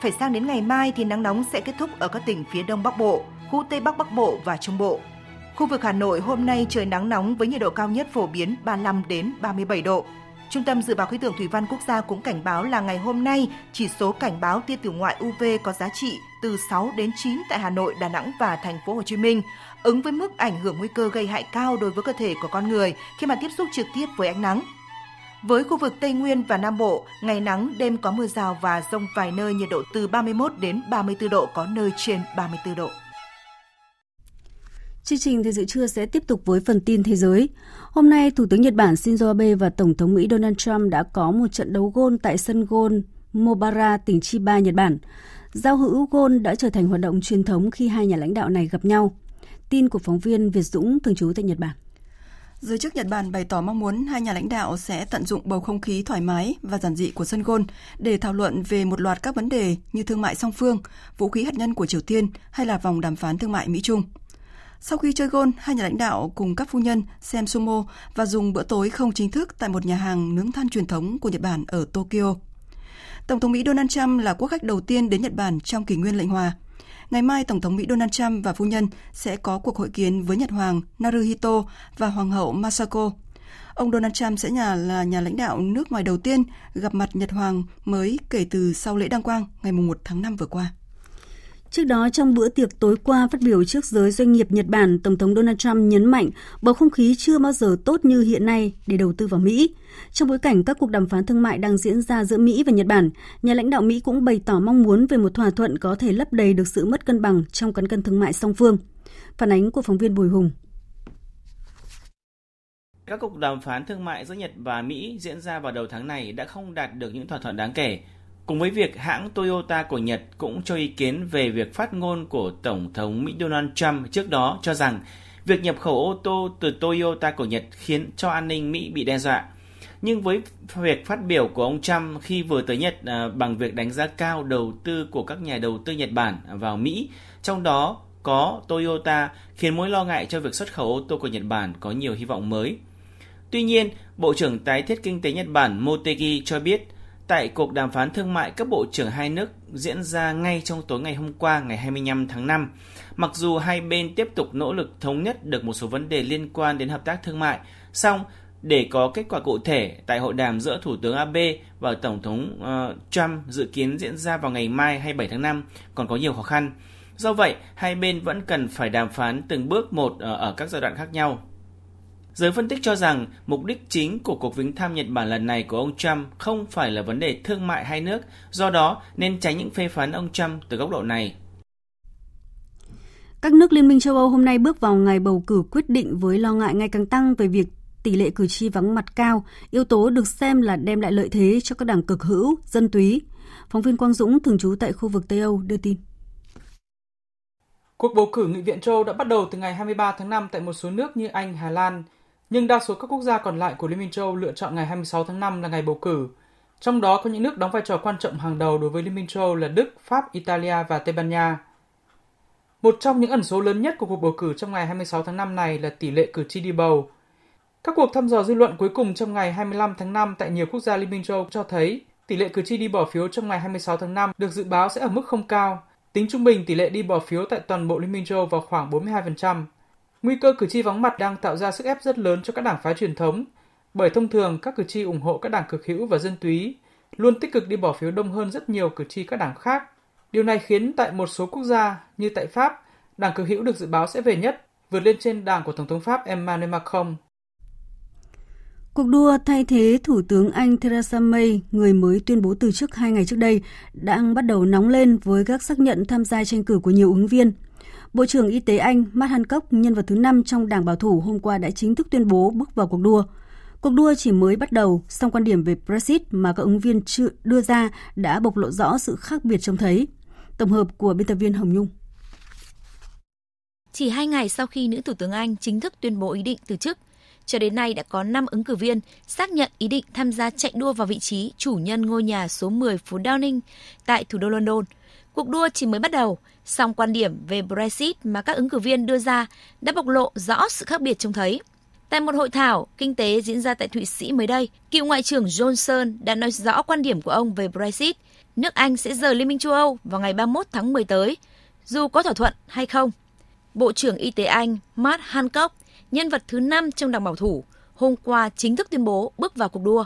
Phải sang đến ngày mai thì nắng nóng sẽ kết thúc ở các tỉnh phía Đông Bắc Bộ, khu Tây Bắc Bắc Bộ và Trung Bộ. Khu vực Hà Nội hôm nay trời nắng nóng với nhiệt độ cao nhất phổ biến 35 đến 37 độ. Trung tâm Dự báo Khí tượng Thủy văn Quốc gia cũng cảnh báo là ngày hôm nay, chỉ số cảnh báo tia tử ngoại UV có giá trị từ 6 đến 9 tại Hà Nội, Đà Nẵng và thành phố Hồ Chí Minh, ứng với mức ảnh hưởng nguy cơ gây hại cao đối với cơ thể của con người khi mà tiếp xúc trực tiếp với ánh nắng. Với khu vực Tây Nguyên và Nam Bộ, ngày nắng, đêm có mưa rào và rông vài nơi nhiệt độ từ 31 đến 34 độ, có nơi trên 34 độ. Chương trình Thời sự trưa sẽ tiếp tục với phần tin thế giới. Hôm nay, Thủ tướng Nhật Bản Shinzo Abe và Tổng thống Mỹ Donald Trump đã có một trận đấu gôn tại sân gôn Mobara, tỉnh Chiba, Nhật Bản. Giao hữu gôn đã trở thành hoạt động truyền thống khi hai nhà lãnh đạo này gặp nhau. Tin của phóng viên Việt Dũng thường trú tại Nhật Bản. Giới chức Nhật Bản bày tỏ mong muốn hai nhà lãnh đạo sẽ tận dụng bầu không khí thoải mái và giản dị của sân gôn để thảo luận về một loạt các vấn đề như thương mại song phương, vũ khí hạt nhân của Triều Tiên hay là vòng đàm phán thương mại Mỹ-Trung. Sau khi chơi gôn, hai nhà lãnh đạo cùng các phu nhân xem sumo và dùng bữa tối không chính thức tại một nhà hàng nướng than truyền thống của Nhật Bản ở Tokyo. Tổng thống Mỹ Donald Trump là quốc khách đầu tiên đến Nhật Bản trong kỷ nguyên lệnh hòa. Ngày mai, Tổng thống Mỹ Donald Trump và phu nhân sẽ có cuộc hội kiến với Nhật Hoàng Naruhito và Hoàng hậu Masako. Ông Donald Trump sẽ nhà là nhà lãnh đạo nước ngoài đầu tiên gặp mặt Nhật Hoàng mới kể từ sau lễ đăng quang ngày 1 tháng 5 vừa qua. Trước đó, trong bữa tiệc tối qua phát biểu trước giới doanh nghiệp Nhật Bản, Tổng thống Donald Trump nhấn mạnh bầu không khí chưa bao giờ tốt như hiện nay để đầu tư vào Mỹ. Trong bối cảnh các cuộc đàm phán thương mại đang diễn ra giữa Mỹ và Nhật Bản, nhà lãnh đạo Mỹ cũng bày tỏ mong muốn về một thỏa thuận có thể lấp đầy được sự mất cân bằng trong cán cân thương mại song phương. Phản ánh của phóng viên Bùi Hùng. Các cuộc đàm phán thương mại giữa Nhật và Mỹ diễn ra vào đầu tháng này đã không đạt được những thỏa thuận đáng kể. Cùng với việc hãng Toyota của Nhật cũng cho ý kiến về việc phát ngôn của Tổng thống Mỹ Donald Trump trước đó cho rằng việc nhập khẩu ô tô từ Toyota của Nhật khiến cho an ninh Mỹ bị đe dọa. Nhưng với việc phát biểu của ông Trump khi vừa tới Nhật à, bằng việc đánh giá cao đầu tư của các nhà đầu tư Nhật Bản vào Mỹ, trong đó có Toyota khiến mối lo ngại cho việc xuất khẩu ô tô của Nhật Bản có nhiều hy vọng mới. Tuy nhiên, Bộ trưởng Tái thiết Kinh tế Nhật Bản Motegi cho biết Tại cuộc đàm phán thương mại các bộ trưởng hai nước diễn ra ngay trong tối ngày hôm qua ngày 25 tháng 5, mặc dù hai bên tiếp tục nỗ lực thống nhất được một số vấn đề liên quan đến hợp tác thương mại, song để có kết quả cụ thể tại hội đàm giữa Thủ tướng Abe và Tổng thống uh, Trump dự kiến diễn ra vào ngày mai 27 tháng 5 còn có nhiều khó khăn. Do vậy, hai bên vẫn cần phải đàm phán từng bước một ờ, ở các giai đoạn khác nhau. Giới phân tích cho rằng mục đích chính của cuộc viếng thăm Nhật Bản lần này của ông Trump không phải là vấn đề thương mại hai nước, do đó nên tránh những phê phán ông Trump từ góc độ này. Các nước Liên minh châu Âu hôm nay bước vào ngày bầu cử quyết định với lo ngại ngày càng tăng về việc tỷ lệ cử tri vắng mặt cao, yếu tố được xem là đem lại lợi thế cho các đảng cực hữu, dân túy. Phóng viên Quang Dũng thường trú tại khu vực Tây Âu đưa tin. Cuộc bầu cử Nghị viện châu Âu đã bắt đầu từ ngày 23 tháng 5 tại một số nước như Anh, Hà Lan, nhưng đa số các quốc gia còn lại của Liên minh châu Âu lựa chọn ngày 26 tháng 5 là ngày bầu cử. Trong đó có những nước đóng vai trò quan trọng hàng đầu đối với Liên minh châu Âu là Đức, Pháp, Italia và Tây Ban Nha. Một trong những ẩn số lớn nhất của cuộc bầu cử trong ngày 26 tháng 5 này là tỷ lệ cử tri đi bầu. Các cuộc thăm dò dư luận cuối cùng trong ngày 25 tháng 5 tại nhiều quốc gia Liên minh châu Âu cho thấy tỷ lệ cử tri đi bỏ phiếu trong ngày 26 tháng 5 được dự báo sẽ ở mức không cao. Tính trung bình tỷ lệ đi bỏ phiếu tại toàn bộ Liên minh châu Âu vào khoảng 42%. Nguy cơ cử tri vắng mặt đang tạo ra sức ép rất lớn cho các đảng phái truyền thống, bởi thông thường các cử tri ủng hộ các đảng cực hữu và dân túy luôn tích cực đi bỏ phiếu đông hơn rất nhiều cử tri các đảng khác. Điều này khiến tại một số quốc gia như tại Pháp, đảng cực hữu được dự báo sẽ về nhất, vượt lên trên đảng của Tổng thống Pháp Emmanuel Macron. Cuộc đua thay thế Thủ tướng Anh Theresa May, người mới tuyên bố từ chức hai ngày trước đây, đang bắt đầu nóng lên với các xác nhận tham gia tranh cử của nhiều ứng viên. Bộ trưởng Y tế Anh Matt Hancock, nhân vật thứ năm trong đảng bảo thủ hôm qua đã chính thức tuyên bố bước vào cuộc đua. Cuộc đua chỉ mới bắt đầu, song quan điểm về Brexit mà các ứng viên chưa đưa ra đã bộc lộ rõ sự khác biệt trông thấy. Tổng hợp của biên tập viên Hồng Nhung. Chỉ hai ngày sau khi nữ Thủ tướng Anh chính thức tuyên bố ý định từ chức, cho đến nay đã có 5 ứng cử viên xác nhận ý định tham gia chạy đua vào vị trí chủ nhân ngôi nhà số 10 phố Downing tại thủ đô London. Cuộc đua chỉ mới bắt đầu, song quan điểm về Brexit mà các ứng cử viên đưa ra đã bộc lộ rõ sự khác biệt trông thấy. Tại một hội thảo kinh tế diễn ra tại Thụy Sĩ mới đây, cựu Ngoại trưởng Johnson đã nói rõ quan điểm của ông về Brexit. Nước Anh sẽ rời Liên minh châu Âu vào ngày 31 tháng 10 tới, dù có thỏa thuận hay không. Bộ trưởng Y tế Anh Matt Hancock, nhân vật thứ 5 trong đảng bảo thủ, hôm qua chính thức tuyên bố bước vào cuộc đua.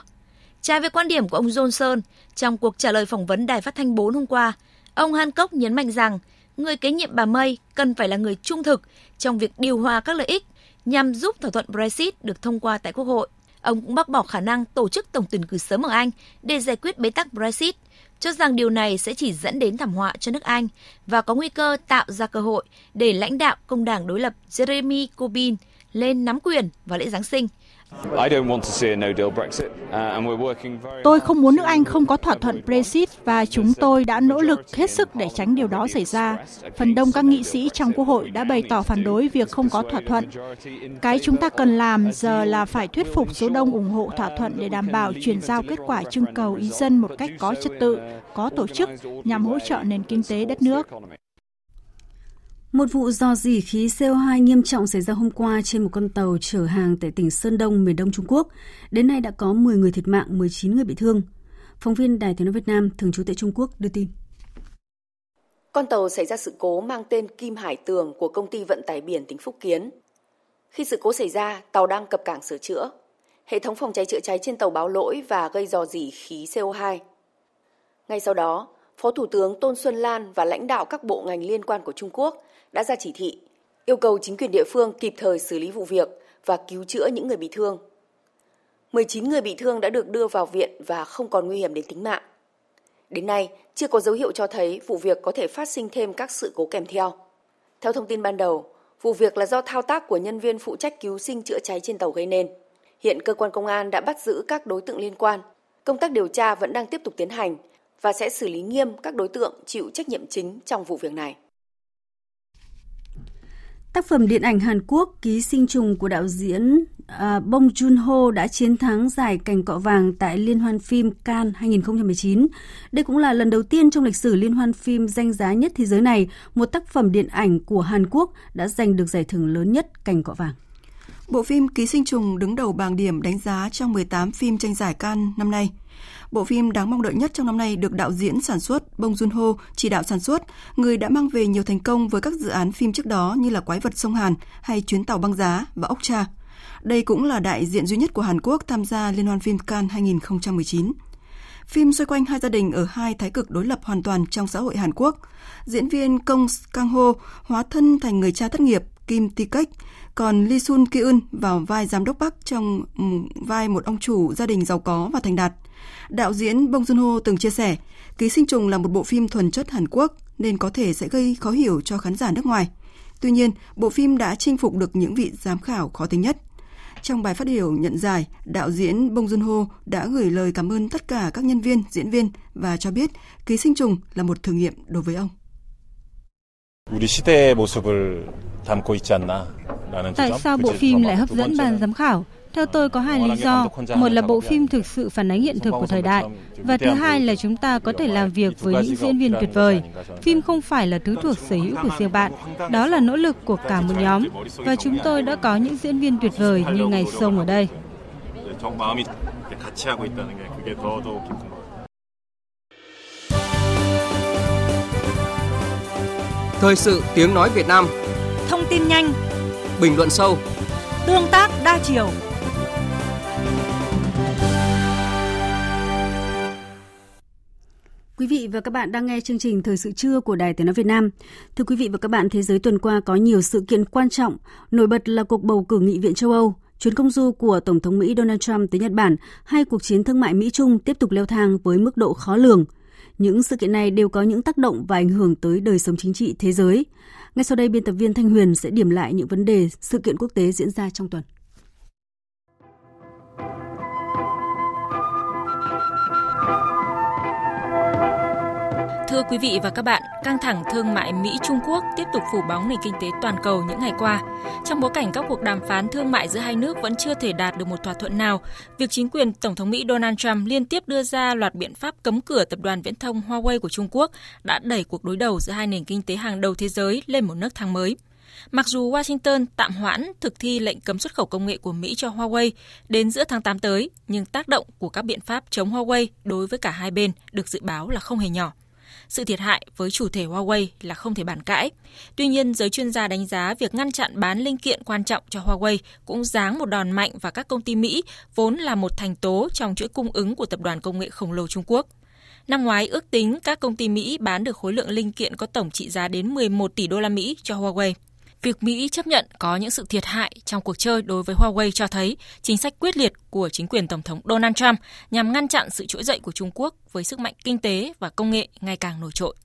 Trái với quan điểm của ông Johnson, trong cuộc trả lời phỏng vấn Đài Phát thanh 4 hôm qua, ông Hancock nhấn mạnh rằng người kế nhiệm bà May cần phải là người trung thực trong việc điều hòa các lợi ích nhằm giúp thỏa thuận Brexit được thông qua tại Quốc hội. Ông cũng bác bỏ khả năng tổ chức tổng tuyển cử sớm ở Anh để giải quyết bế tắc Brexit, cho rằng điều này sẽ chỉ dẫn đến thảm họa cho nước Anh và có nguy cơ tạo ra cơ hội để lãnh đạo công đảng đối lập Jeremy Corbyn lên nắm quyền vào lễ Giáng sinh – Tôi không muốn nước Anh không có thỏa thuận Brexit và chúng tôi đã nỗ lực hết sức để tránh điều đó xảy ra. Phần đông các nghị sĩ trong Quốc hội đã bày tỏ phản đối việc không có thỏa thuận. Cái chúng ta cần làm giờ là phải thuyết phục số đông ủng hộ thỏa thuận để đảm bảo chuyển giao kết quả trưng cầu ý dân một cách có trật tự, có tổ chức nhằm hỗ trợ nền kinh tế đất nước. Một vụ dò dỉ khí CO2 nghiêm trọng xảy ra hôm qua trên một con tàu chở hàng tại tỉnh Sơn Đông, miền Đông Trung Quốc. Đến nay đã có 10 người thiệt mạng, 19 người bị thương. Phóng viên Đài Tiếng nói Việt Nam thường trú tại Trung Quốc đưa tin. Con tàu xảy ra sự cố mang tên Kim Hải Tường của công ty vận tải biển tỉnh Phúc Kiến. Khi sự cố xảy ra, tàu đang cập cảng sửa chữa. Hệ thống phòng cháy chữa cháy trên tàu báo lỗi và gây dò dỉ khí CO2. Ngay sau đó, Phó Thủ tướng Tôn Xuân Lan và lãnh đạo các bộ ngành liên quan của Trung Quốc đã ra chỉ thị yêu cầu chính quyền địa phương kịp thời xử lý vụ việc và cứu chữa những người bị thương. 19 người bị thương đã được đưa vào viện và không còn nguy hiểm đến tính mạng. Đến nay, chưa có dấu hiệu cho thấy vụ việc có thể phát sinh thêm các sự cố kèm theo. Theo thông tin ban đầu, vụ việc là do thao tác của nhân viên phụ trách cứu sinh chữa cháy trên tàu gây nên. Hiện cơ quan công an đã bắt giữ các đối tượng liên quan. Công tác điều tra vẫn đang tiếp tục tiến hành và sẽ xử lý nghiêm các đối tượng chịu trách nhiệm chính trong vụ việc này. Tác phẩm điện ảnh Hàn Quốc Ký sinh trùng của đạo diễn uh, Bong Joon-ho đã chiến thắng giải cành cọ vàng tại Liên hoan phim Cannes 2019. Đây cũng là lần đầu tiên trong lịch sử Liên hoan phim danh giá nhất thế giới này, một tác phẩm điện ảnh của Hàn Quốc đã giành được giải thưởng lớn nhất cành cọ vàng. Bộ phim Ký sinh trùng đứng đầu bảng điểm đánh giá trong 18 phim tranh giải Cannes năm nay. Bộ phim đáng mong đợi nhất trong năm nay được đạo diễn sản xuất Bong Joon-ho chỉ đạo sản xuất, người đã mang về nhiều thành công với các dự án phim trước đó như là Quái vật sông Hàn hay Chuyến tàu băng giá và Ốc Cha. Đây cũng là đại diện duy nhất của Hàn Quốc tham gia Liên hoan phim Cannes 2019. Phim xoay quanh hai gia đình ở hai thái cực đối lập hoàn toàn trong xã hội Hàn Quốc. Diễn viên Kong Kang Ho hóa thân thành người cha thất nghiệp Kim Ti Kek, còn Lee Sun Ki-eun vào vai giám đốc Bắc trong vai một ông chủ gia đình giàu có và thành đạt. Đạo diễn Bong Joon-ho từng chia sẻ, Ký sinh trùng là một bộ phim thuần chất Hàn Quốc nên có thể sẽ gây khó hiểu cho khán giả nước ngoài. Tuy nhiên, bộ phim đã chinh phục được những vị giám khảo khó tính nhất. Trong bài phát biểu nhận giải, đạo diễn Bong Joon-ho đã gửi lời cảm ơn tất cả các nhân viên, diễn viên và cho biết ký sinh trùng là một thử nghiệm đối với ông. Tại sao bộ phim lại hấp dẫn ban giám khảo? Theo tôi có hai lý do. Một là bộ phim thực sự phản ánh hiện thực của thời đại. Và thứ hai là chúng ta có thể làm việc với những diễn viên tuyệt vời. Phim không phải là thứ thuộc sở hữu của riêng bạn. Đó là nỗ lực của cả một nhóm. Và chúng tôi đã có những diễn viên tuyệt vời như ngày sông ở đây. Thời sự tiếng nói Việt Nam Thông tin nhanh Bình luận sâu Tương tác đa chiều Quý vị và các bạn đang nghe chương trình Thời sự trưa của Đài Tiếng Nói Việt Nam. Thưa quý vị và các bạn, thế giới tuần qua có nhiều sự kiện quan trọng. Nổi bật là cuộc bầu cử nghị viện châu Âu. chuyến công du của Tổng thống Mỹ Donald Trump tới Nhật Bản hay cuộc chiến thương mại Mỹ-Trung tiếp tục leo thang với mức độ khó lường. Những sự kiện này đều có những tác động và ảnh hưởng tới đời sống chính trị thế giới. Ngay sau đây, biên tập viên Thanh Huyền sẽ điểm lại những vấn đề sự kiện quốc tế diễn ra trong tuần. Thưa quý vị và các bạn, căng thẳng thương mại Mỹ-Trung Quốc tiếp tục phủ bóng nền kinh tế toàn cầu những ngày qua. Trong bối cảnh các cuộc đàm phán thương mại giữa hai nước vẫn chưa thể đạt được một thỏa thuận nào, việc chính quyền Tổng thống Mỹ Donald Trump liên tiếp đưa ra loạt biện pháp cấm cửa tập đoàn viễn thông Huawei của Trung Quốc đã đẩy cuộc đối đầu giữa hai nền kinh tế hàng đầu thế giới lên một nước thang mới. Mặc dù Washington tạm hoãn thực thi lệnh cấm xuất khẩu công nghệ của Mỹ cho Huawei đến giữa tháng 8 tới, nhưng tác động của các biện pháp chống Huawei đối với cả hai bên được dự báo là không hề nhỏ. Sự thiệt hại với chủ thể Huawei là không thể bàn cãi. Tuy nhiên, giới chuyên gia đánh giá việc ngăn chặn bán linh kiện quan trọng cho Huawei cũng giáng một đòn mạnh vào các công ty Mỹ vốn là một thành tố trong chuỗi cung ứng của tập đoàn công nghệ khổng lồ Trung Quốc. Năm ngoái ước tính các công ty Mỹ bán được khối lượng linh kiện có tổng trị giá đến 11 tỷ đô la Mỹ cho Huawei. Việc Mỹ chấp nhận có những sự thiệt hại trong cuộc chơi đối với Huawei cho thấy chính sách quyết liệt của chính quyền Tổng thống Donald Trump nhằm ngăn chặn sự trỗi dậy của Trung Quốc với sức mạnh kinh tế và công nghệ ngày càng nổi trội.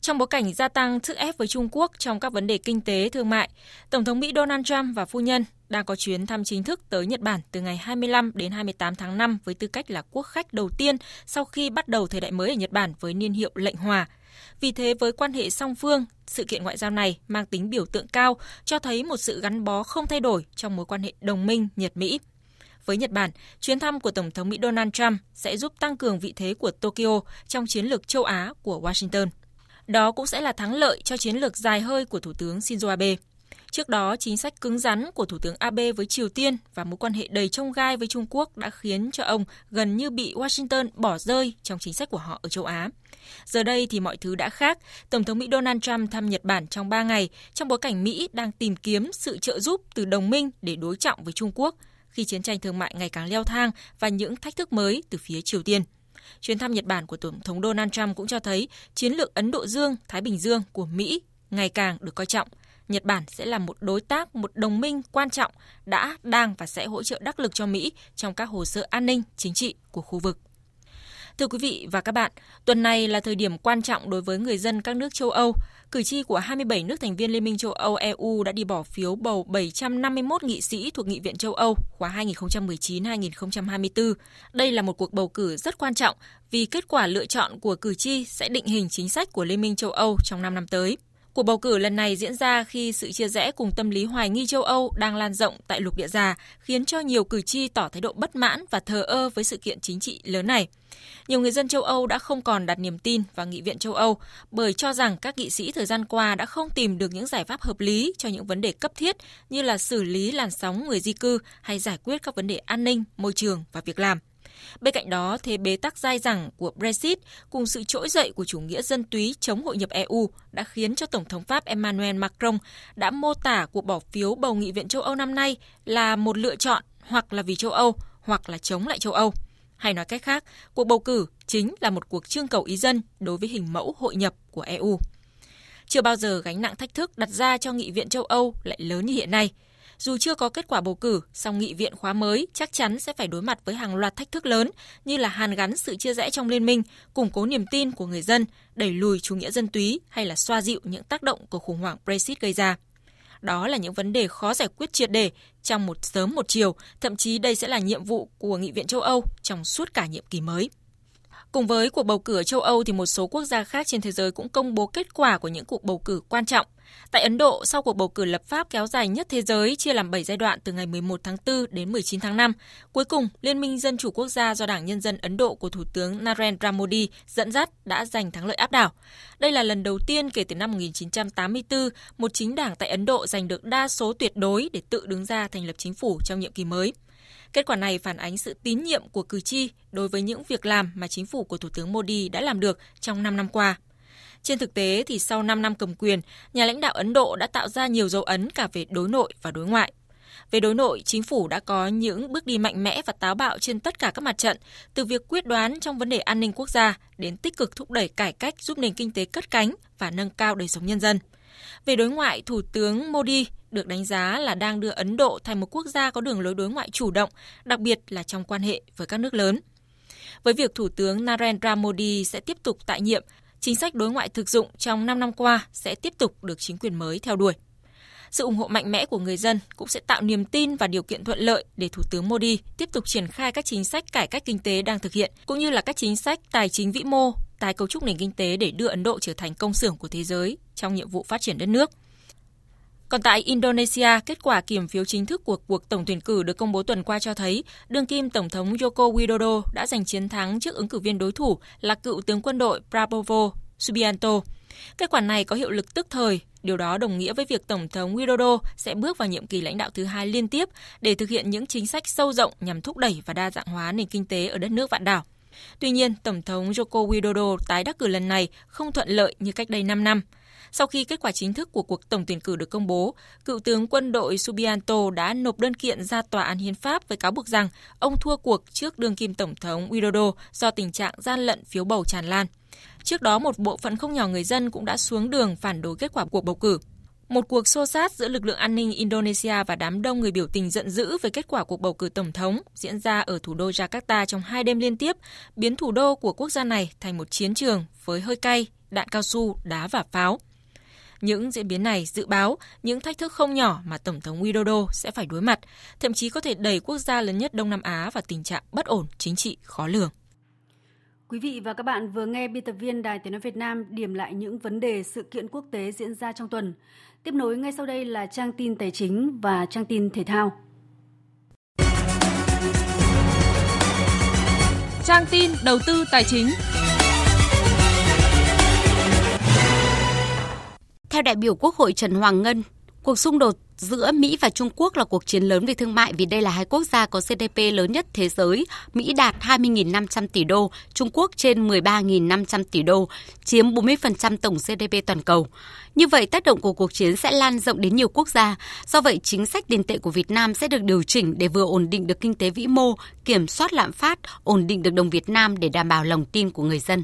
Trong bối cảnh gia tăng sức ép với Trung Quốc trong các vấn đề kinh tế thương mại, Tổng thống Mỹ Donald Trump và phu nhân đang có chuyến thăm chính thức tới Nhật Bản từ ngày 25 đến 28 tháng 5 với tư cách là quốc khách đầu tiên sau khi bắt đầu thời đại mới ở Nhật Bản với niên hiệu lệnh hòa – vì thế với quan hệ song phương, sự kiện ngoại giao này mang tính biểu tượng cao, cho thấy một sự gắn bó không thay đổi trong mối quan hệ đồng minh Nhật-Mỹ. Với Nhật Bản, chuyến thăm của Tổng thống Mỹ Donald Trump sẽ giúp tăng cường vị thế của Tokyo trong chiến lược châu Á của Washington. Đó cũng sẽ là thắng lợi cho chiến lược dài hơi của Thủ tướng Shinzo Abe. Trước đó, chính sách cứng rắn của Thủ tướng Abe với Triều Tiên và mối quan hệ đầy trông gai với Trung Quốc đã khiến cho ông gần như bị Washington bỏ rơi trong chính sách của họ ở châu Á. Giờ đây thì mọi thứ đã khác. Tổng thống Mỹ Donald Trump thăm Nhật Bản trong 3 ngày trong bối cảnh Mỹ đang tìm kiếm sự trợ giúp từ đồng minh để đối trọng với Trung Quốc khi chiến tranh thương mại ngày càng leo thang và những thách thức mới từ phía Triều Tiên. Chuyến thăm Nhật Bản của Tổng thống Donald Trump cũng cho thấy chiến lược Ấn Độ Dương, Thái Bình Dương của Mỹ ngày càng được coi trọng. Nhật Bản sẽ là một đối tác, một đồng minh quan trọng đã, đang và sẽ hỗ trợ đắc lực cho Mỹ trong các hồ sơ an ninh, chính trị của khu vực. Thưa quý vị và các bạn, tuần này là thời điểm quan trọng đối với người dân các nước châu Âu. Cử tri của 27 nước thành viên Liên minh châu Âu EU đã đi bỏ phiếu bầu 751 nghị sĩ thuộc Nghị viện châu Âu khóa 2019-2024. Đây là một cuộc bầu cử rất quan trọng vì kết quả lựa chọn của cử tri sẽ định hình chính sách của Liên minh châu Âu trong 5 năm tới. Cuộc bầu cử lần này diễn ra khi sự chia rẽ cùng tâm lý hoài nghi châu Âu đang lan rộng tại lục địa già, khiến cho nhiều cử tri tỏ thái độ bất mãn và thờ ơ với sự kiện chính trị lớn này. Nhiều người dân châu Âu đã không còn đặt niềm tin vào Nghị viện châu Âu bởi cho rằng các nghị sĩ thời gian qua đã không tìm được những giải pháp hợp lý cho những vấn đề cấp thiết như là xử lý làn sóng người di cư hay giải quyết các vấn đề an ninh, môi trường và việc làm. Bên cạnh đó, thế bế tắc dai dẳng của Brexit cùng sự trỗi dậy của chủ nghĩa dân túy chống hội nhập EU đã khiến cho Tổng thống Pháp Emmanuel Macron đã mô tả cuộc bỏ phiếu bầu Nghị viện châu Âu năm nay là một lựa chọn hoặc là vì châu Âu hoặc là chống lại châu Âu. Hay nói cách khác, cuộc bầu cử chính là một cuộc trưng cầu ý dân đối với hình mẫu hội nhập của EU. Chưa bao giờ gánh nặng thách thức đặt ra cho Nghị viện châu Âu lại lớn như hiện nay – dù chưa có kết quả bầu cử, song nghị viện khóa mới chắc chắn sẽ phải đối mặt với hàng loạt thách thức lớn như là hàn gắn sự chia rẽ trong liên minh, củng cố niềm tin của người dân, đẩy lùi chủ nghĩa dân túy hay là xoa dịu những tác động của khủng hoảng Brexit gây ra. Đó là những vấn đề khó giải quyết triệt đề trong một sớm một chiều, thậm chí đây sẽ là nhiệm vụ của Nghị viện châu Âu trong suốt cả nhiệm kỳ mới. Cùng với cuộc bầu cử ở châu Âu thì một số quốc gia khác trên thế giới cũng công bố kết quả của những cuộc bầu cử quan trọng. Tại Ấn Độ, sau cuộc bầu cử lập pháp kéo dài nhất thế giới chia làm 7 giai đoạn từ ngày 11 tháng 4 đến 19 tháng 5, cuối cùng Liên minh Dân chủ quốc gia do Đảng Nhân dân Ấn Độ của Thủ tướng Narendra Modi dẫn dắt đã giành thắng lợi áp đảo. Đây là lần đầu tiên kể từ năm 1984, một chính đảng tại Ấn Độ giành được đa số tuyệt đối để tự đứng ra thành lập chính phủ trong nhiệm kỳ mới. Kết quả này phản ánh sự tín nhiệm của cử tri đối với những việc làm mà chính phủ của Thủ tướng Modi đã làm được trong 5 năm qua. Trên thực tế thì sau 5 năm cầm quyền, nhà lãnh đạo Ấn Độ đã tạo ra nhiều dấu ấn cả về đối nội và đối ngoại. Về đối nội, chính phủ đã có những bước đi mạnh mẽ và táo bạo trên tất cả các mặt trận, từ việc quyết đoán trong vấn đề an ninh quốc gia đến tích cực thúc đẩy cải cách giúp nền kinh tế cất cánh và nâng cao đời sống nhân dân. Về đối ngoại, Thủ tướng Modi được đánh giá là đang đưa Ấn Độ thành một quốc gia có đường lối đối ngoại chủ động, đặc biệt là trong quan hệ với các nước lớn. Với việc Thủ tướng Narendra Modi sẽ tiếp tục tại nhiệm, chính sách đối ngoại thực dụng trong 5 năm qua sẽ tiếp tục được chính quyền mới theo đuổi. Sự ủng hộ mạnh mẽ của người dân cũng sẽ tạo niềm tin và điều kiện thuận lợi để Thủ tướng Modi tiếp tục triển khai các chính sách cải cách kinh tế đang thực hiện, cũng như là các chính sách tài chính vĩ mô, tái cấu trúc nền kinh tế để đưa Ấn Độ trở thành công xưởng của thế giới trong nhiệm vụ phát triển đất nước. Còn tại Indonesia, kết quả kiểm phiếu chính thức của cuộc tổng tuyển cử được công bố tuần qua cho thấy đương kim Tổng thống Joko Widodo đã giành chiến thắng trước ứng cử viên đối thủ là cựu tướng quân đội Prabowo Subianto. Kết quả này có hiệu lực tức thời, điều đó đồng nghĩa với việc Tổng thống Widodo sẽ bước vào nhiệm kỳ lãnh đạo thứ hai liên tiếp để thực hiện những chính sách sâu rộng nhằm thúc đẩy và đa dạng hóa nền kinh tế ở đất nước vạn đảo. Tuy nhiên, Tổng thống Joko Widodo tái đắc cử lần này không thuận lợi như cách đây 5 năm. Sau khi kết quả chính thức của cuộc tổng tuyển cử được công bố, cựu tướng quân đội Subianto đã nộp đơn kiện ra tòa án hiến pháp với cáo buộc rằng ông thua cuộc trước đương kim tổng thống Widodo do tình trạng gian lận phiếu bầu tràn lan. Trước đó, một bộ phận không nhỏ người dân cũng đã xuống đường phản đối kết quả cuộc bầu cử. Một cuộc xô sát giữa lực lượng an ninh Indonesia và đám đông người biểu tình giận dữ về kết quả cuộc bầu cử tổng thống diễn ra ở thủ đô Jakarta trong hai đêm liên tiếp, biến thủ đô của quốc gia này thành một chiến trường với hơi cay, đạn cao su, đá và pháo. Những diễn biến này dự báo những thách thức không nhỏ mà Tổng thống Widodo sẽ phải đối mặt, thậm chí có thể đẩy quốc gia lớn nhất Đông Nam Á vào tình trạng bất ổn chính trị khó lường. Quý vị và các bạn vừa nghe biên tập viên Đài Tiếng Nói Việt Nam điểm lại những vấn đề sự kiện quốc tế diễn ra trong tuần. Tiếp nối ngay sau đây là trang tin tài chính và trang tin thể thao. Trang tin đầu tư tài chính Theo đại biểu Quốc hội Trần Hoàng Ngân, cuộc xung đột giữa Mỹ và Trung Quốc là cuộc chiến lớn về thương mại vì đây là hai quốc gia có GDP lớn nhất thế giới. Mỹ đạt 20.500 tỷ đô, Trung Quốc trên 13.500 tỷ đô, chiếm 40% tổng GDP toàn cầu. Như vậy, tác động của cuộc chiến sẽ lan rộng đến nhiều quốc gia. Do vậy, chính sách tiền tệ của Việt Nam sẽ được điều chỉnh để vừa ổn định được kinh tế vĩ mô, kiểm soát lạm phát, ổn định được đồng Việt Nam để đảm bảo lòng tin của người dân.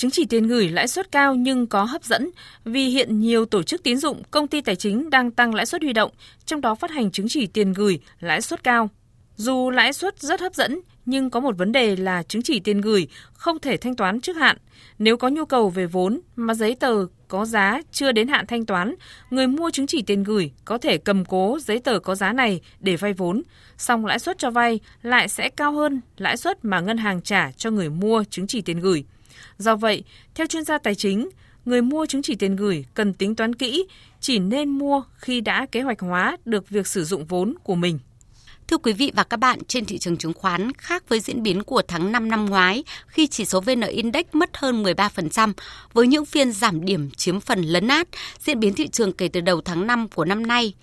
Chứng chỉ tiền gửi lãi suất cao nhưng có hấp dẫn vì hiện nhiều tổ chức tín dụng, công ty tài chính đang tăng lãi suất huy động, trong đó phát hành chứng chỉ tiền gửi lãi suất cao. Dù lãi suất rất hấp dẫn, nhưng có một vấn đề là chứng chỉ tiền gửi không thể thanh toán trước hạn. Nếu có nhu cầu về vốn mà giấy tờ có giá chưa đến hạn thanh toán, người mua chứng chỉ tiền gửi có thể cầm cố giấy tờ có giá này để vay vốn, song lãi suất cho vay lại sẽ cao hơn lãi suất mà ngân hàng trả cho người mua chứng chỉ tiền gửi. Do vậy, theo chuyên gia tài chính, người mua chứng chỉ tiền gửi cần tính toán kỹ, chỉ nên mua khi đã kế hoạch hóa được việc sử dụng vốn của mình. Thưa quý vị và các bạn, trên thị trường chứng khoán khác với diễn biến của tháng 5 năm ngoái khi chỉ số VN Index mất hơn 13% với những phiên giảm điểm chiếm phần lấn át, diễn biến thị trường kể từ đầu tháng 5 của năm nay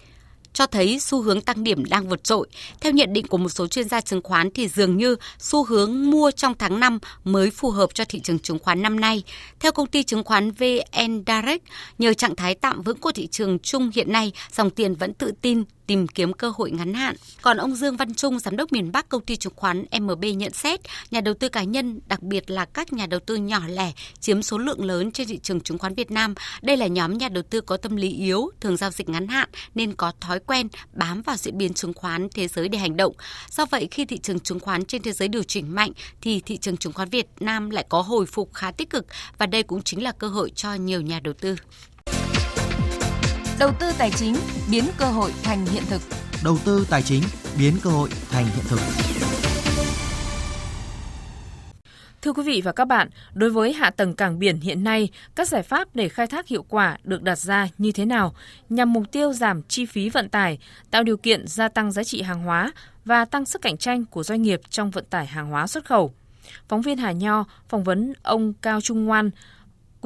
cho thấy xu hướng tăng điểm đang vượt trội. Theo nhận định của một số chuyên gia chứng khoán thì dường như xu hướng mua trong tháng 5 mới phù hợp cho thị trường chứng khoán năm nay. Theo công ty chứng khoán VN Direct, nhờ trạng thái tạm vững của thị trường chung hiện nay, dòng tiền vẫn tự tin tìm kiếm cơ hội ngắn hạn. Còn ông Dương Văn Trung, giám đốc miền Bắc công ty chứng khoán MB nhận xét, nhà đầu tư cá nhân, đặc biệt là các nhà đầu tư nhỏ lẻ chiếm số lượng lớn trên thị trường chứng khoán Việt Nam. Đây là nhóm nhà đầu tư có tâm lý yếu, thường giao dịch ngắn hạn nên có thói quen bám vào diễn biến chứng khoán thế giới để hành động. Do vậy, khi thị trường chứng khoán trên thế giới điều chỉnh mạnh thì thị trường chứng khoán Việt Nam lại có hồi phục khá tích cực và đây cũng chính là cơ hội cho nhiều nhà đầu tư. Đầu tư tài chính biến cơ hội thành hiện thực. Đầu tư tài chính biến cơ hội thành hiện thực. Thưa quý vị và các bạn, đối với hạ tầng cảng biển hiện nay, các giải pháp để khai thác hiệu quả được đặt ra như thế nào nhằm mục tiêu giảm chi phí vận tải, tạo điều kiện gia tăng giá trị hàng hóa và tăng sức cạnh tranh của doanh nghiệp trong vận tải hàng hóa xuất khẩu. Phóng viên Hà Nho phỏng vấn ông Cao Trung Ngoan,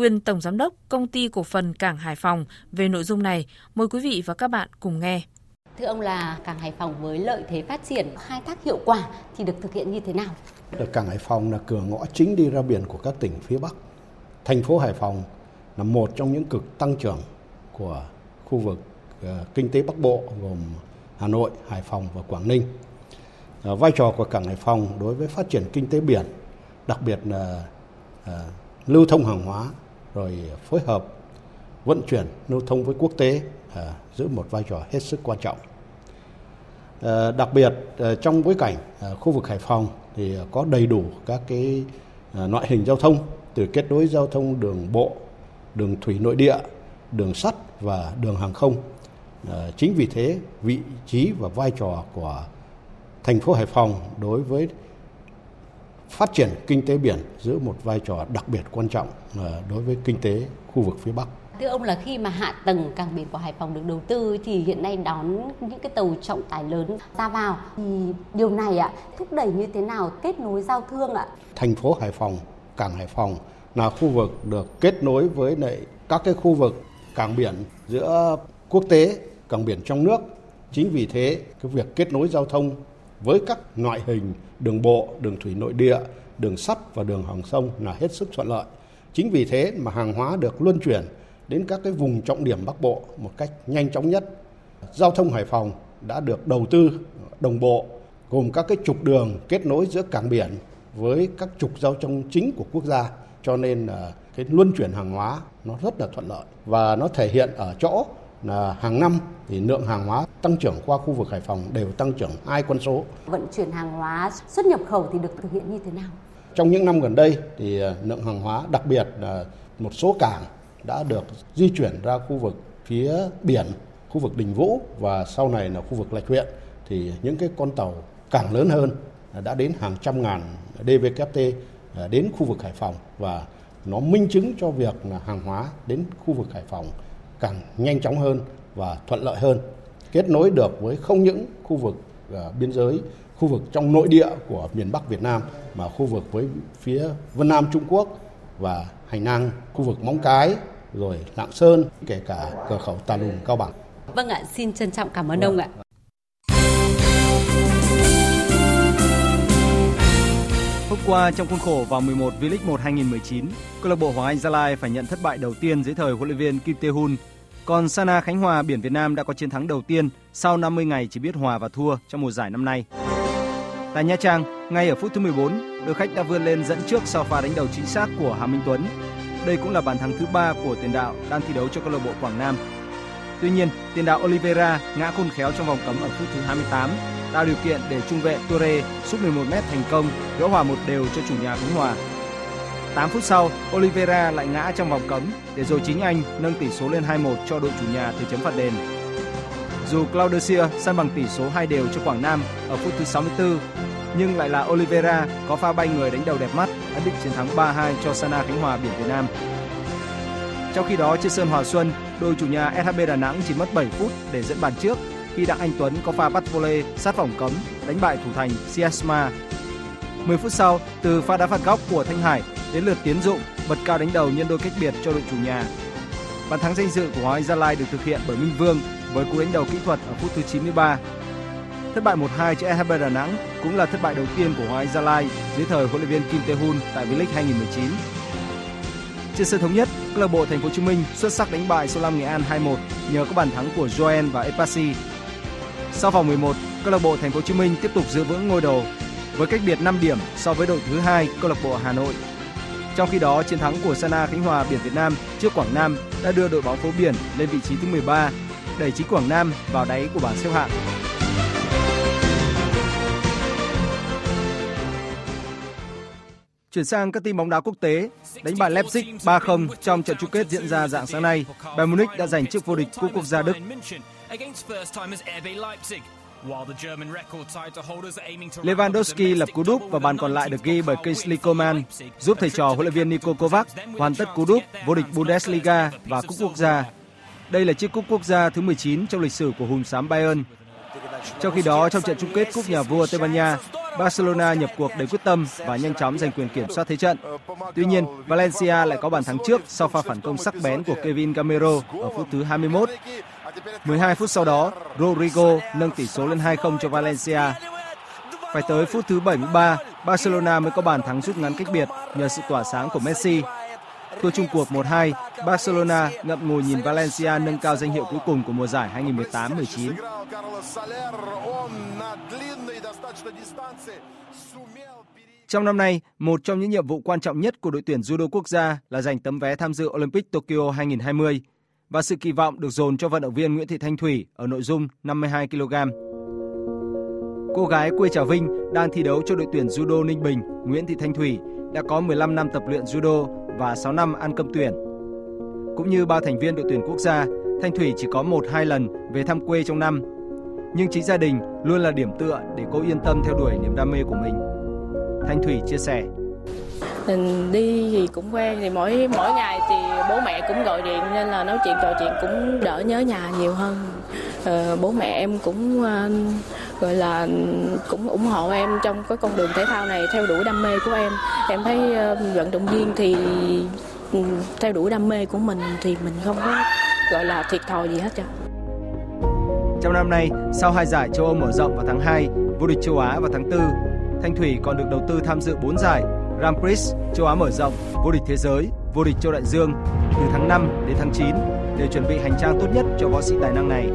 quyền Tổng Giám đốc Công ty Cổ phần Cảng Hải Phòng về nội dung này. Mời quý vị và các bạn cùng nghe. Thưa ông là Cảng Hải Phòng với lợi thế phát triển khai thác hiệu quả thì được thực hiện như thế nào? Cảng Hải Phòng là cửa ngõ chính đi ra biển của các tỉnh phía Bắc. Thành phố Hải Phòng là một trong những cực tăng trưởng của khu vực uh, kinh tế Bắc Bộ gồm Hà Nội, Hải Phòng và Quảng Ninh. Uh, vai trò của Cảng Hải Phòng đối với phát triển kinh tế biển, đặc biệt là uh, lưu thông hàng hóa rồi phối hợp vận chuyển lưu thông với quốc tế à, giữ một vai trò hết sức quan trọng. À, đặc biệt à, trong bối cảnh khu vực Hải Phòng thì có đầy đủ các cái loại hình giao thông từ kết nối giao thông đường bộ, đường thủy nội địa, đường sắt và đường hàng không. Chính vì thế, vị trí và vai trò của thành phố Hải Phòng đối với phát triển kinh tế biển giữ một vai trò đặc biệt quan trọng đối với kinh tế khu vực phía Bắc. Thưa ông là khi mà hạ tầng cảng biển của Hải Phòng được đầu tư thì hiện nay đón những cái tàu trọng tải lớn ra vào thì điều này ạ thúc đẩy như thế nào kết nối giao thương ạ? Thành phố Hải Phòng, cảng Hải Phòng là khu vực được kết nối với lại các cái khu vực cảng biển giữa quốc tế, cảng biển trong nước. Chính vì thế cái việc kết nối giao thông với các loại hình đường bộ, đường thủy nội địa, đường sắt và đường hàng sông là hết sức thuận lợi. Chính vì thế mà hàng hóa được luân chuyển đến các cái vùng trọng điểm Bắc Bộ một cách nhanh chóng nhất. Giao thông Hải Phòng đã được đầu tư đồng bộ gồm các cái trục đường kết nối giữa cảng biển với các trục giao thông chính của quốc gia cho nên là cái luân chuyển hàng hóa nó rất là thuận lợi và nó thể hiện ở chỗ là hàng năm thì lượng hàng hóa tăng trưởng qua khu vực Hải Phòng đều tăng trưởng hai con số. Vận chuyển hàng hóa xuất nhập khẩu thì được thực hiện như thế nào? Trong những năm gần đây thì lượng hàng hóa đặc biệt là một số cảng đã được di chuyển ra khu vực phía biển, khu vực Đình Vũ và sau này là khu vực Lạch Huyện thì những cái con tàu càng lớn hơn đã đến hàng trăm ngàn DVKT đến khu vực Hải Phòng và nó minh chứng cho việc là hàng hóa đến khu vực Hải Phòng càng nhanh chóng hơn và thuận lợi hơn kết nối được với không những khu vực biên giới khu vực trong nội địa của miền Bắc Việt Nam mà khu vực với phía Vân Nam Trung Quốc và hành lang khu vực Móng Cái rồi Lạng Sơn kể cả cửa khẩu Tà Lùng Cao Bằng. Vâng ạ, xin trân trọng cảm ơn vâng. ông ạ. Hôm qua trong khuôn khổ vào 11 V-League 1 2019, câu lạc bộ Hoàng Anh Gia Lai phải nhận thất bại đầu tiên dưới thời huấn luyện viên Kim Tae-hun. Còn Sana Khánh Hòa Biển Việt Nam đã có chiến thắng đầu tiên sau 50 ngày chỉ biết hòa và thua trong mùa giải năm nay. Tại Nha Trang, ngay ở phút thứ 14, đội khách đã vươn lên dẫn trước sau pha đánh đầu chính xác của Hà Minh Tuấn. Đây cũng là bàn thắng thứ ba của tiền đạo đang thi đấu cho câu lạc bộ Quảng Nam. Tuy nhiên, tiền đạo Oliveira ngã khôn khéo trong vòng cấm ở phút thứ 28 tạo điều kiện để trung vệ Toure sút 11m thành công gỡ hòa một đều cho chủ nhà Khánh Hòa. 8 phút sau, Oliveira lại ngã trong vòng cấm để rồi chính anh nâng tỷ số lên 2-1 cho đội chủ nhà từ chấm phạt đền. Dù Claudio san bằng tỷ số 2 đều cho Quảng Nam ở phút thứ 64, nhưng lại là Oliveira có pha bay người đánh đầu đẹp mắt đã định chiến thắng 3-2 cho Sana Khánh Hòa Biển Việt Nam. Trong khi đó trên sân Hòa Xuân, đội chủ nhà SHB Đà Nẵng chỉ mất 7 phút để dẫn bàn trước khi Đặng Anh Tuấn có pha bắt volley sát vòng cấm đánh bại thủ thành Siasma. 10 phút sau, từ pha đá phạt góc của Thanh Hải đến lượt Tiến Dụng bật cao đánh đầu nhân đôi cách biệt cho đội chủ nhà. Bàn thắng danh dự của Hoàng Anh Gia Lai được thực hiện bởi Minh Vương với cú đánh đầu kỹ thuật ở phút thứ 93. Thất bại 1-2 trước SHB Đà Nẵng cũng là thất bại đầu tiên của Hoàng Anh Gia Lai dưới thời huấn luyện viên Kim Tae-hun tại V-League 2019. Trên sân thống nhất, câu lạc bộ Thành phố Hồ Chí Minh xuất sắc đánh bại Sông Lam Nghệ An 2-1 nhờ có bàn thắng của Joel và Epasi sau vòng 11, câu lạc bộ Thành phố Hồ Chí Minh tiếp tục giữ vững ngôi đầu với cách biệt 5 điểm so với đội thứ hai câu lạc bộ Hà Nội. Trong khi đó, chiến thắng của Sana Khánh Hòa Biển Việt Nam trước Quảng Nam đã đưa đội bóng phố biển lên vị trí thứ 13, đẩy chính Quảng Nam vào đáy của bảng xếp hạng. Chuyển sang các tin bóng đá quốc tế, đánh bại Leipzig 3-0 trong trận chung kết diễn ra dạng sáng nay, Bayern Munich đã giành chức vô địch cúp quốc gia Đức. Lewandowski lập cú đúp và bàn còn lại được ghi bởi Kingsley Coman, giúp thầy trò huấn luyện viên Niko Kovac hoàn tất cú đúp vô địch Bundesliga và cúp quốc gia. Đây là chiếc cúp quốc gia thứ 19 trong lịch sử của hùng xám Bayern. Trong khi đó, trong trận chung kết cúp nhà vua Tây Ban Nha, Barcelona nhập cuộc đầy quyết tâm và nhanh chóng giành quyền kiểm soát thế trận. Tuy nhiên, Valencia lại có bàn thắng trước sau pha phản công sắc bén của Kevin Gamero ở phút thứ 21. 12 phút sau đó, Rodrigo nâng tỷ số lên 2-0 cho Valencia. Phải tới phút thứ 73, Barcelona mới có bàn thắng rút ngắn cách biệt nhờ sự tỏa sáng của Messi. Thua chung cuộc 1-2, Barcelona ngậm ngùi nhìn Valencia nâng cao danh hiệu cuối cùng của mùa giải 2018-19. Trong năm nay, một trong những nhiệm vụ quan trọng nhất của đội tuyển judo quốc gia là giành tấm vé tham dự Olympic Tokyo 2020 và sự kỳ vọng được dồn cho vận động viên Nguyễn Thị Thanh Thủy ở nội dung 52 kg. Cô gái quê Trà Vinh đang thi đấu cho đội tuyển judo Ninh Bình Nguyễn Thị Thanh Thủy đã có 15 năm tập luyện judo và 6 năm ăn cơm tuyển. Cũng như ba thành viên đội tuyển quốc gia, Thanh Thủy chỉ có 1-2 lần về thăm quê trong năm. Nhưng chính gia đình luôn là điểm tựa để cô yên tâm theo đuổi niềm đam mê của mình. Thanh Thủy chia sẻ. Mình đi thì cũng quen thì mỗi mỗi ngày thì bố mẹ cũng gọi điện nên là nói chuyện trò chuyện cũng đỡ nhớ nhà nhiều hơn. Ờ, bố mẹ em cũng uh, gọi là cũng ủng hộ em trong cái con đường thể thao này theo đuổi đam mê của em. Em thấy uh, vận động viên thì ừ, theo đuổi đam mê của mình thì mình không có gọi là thiệt thòi gì hết trơn Trong năm nay, sau hai giải châu Âu mở rộng vào tháng 2, vô địch châu Á vào tháng 4, Thanh Thủy còn được đầu tư tham dự 4 giải Grand Prix châu Á mở rộng, vô địch thế giới, vô địch châu Đại Dương từ tháng 5 đến tháng 9 để chuẩn bị hành trang tốt nhất cho võ sĩ tài năng này.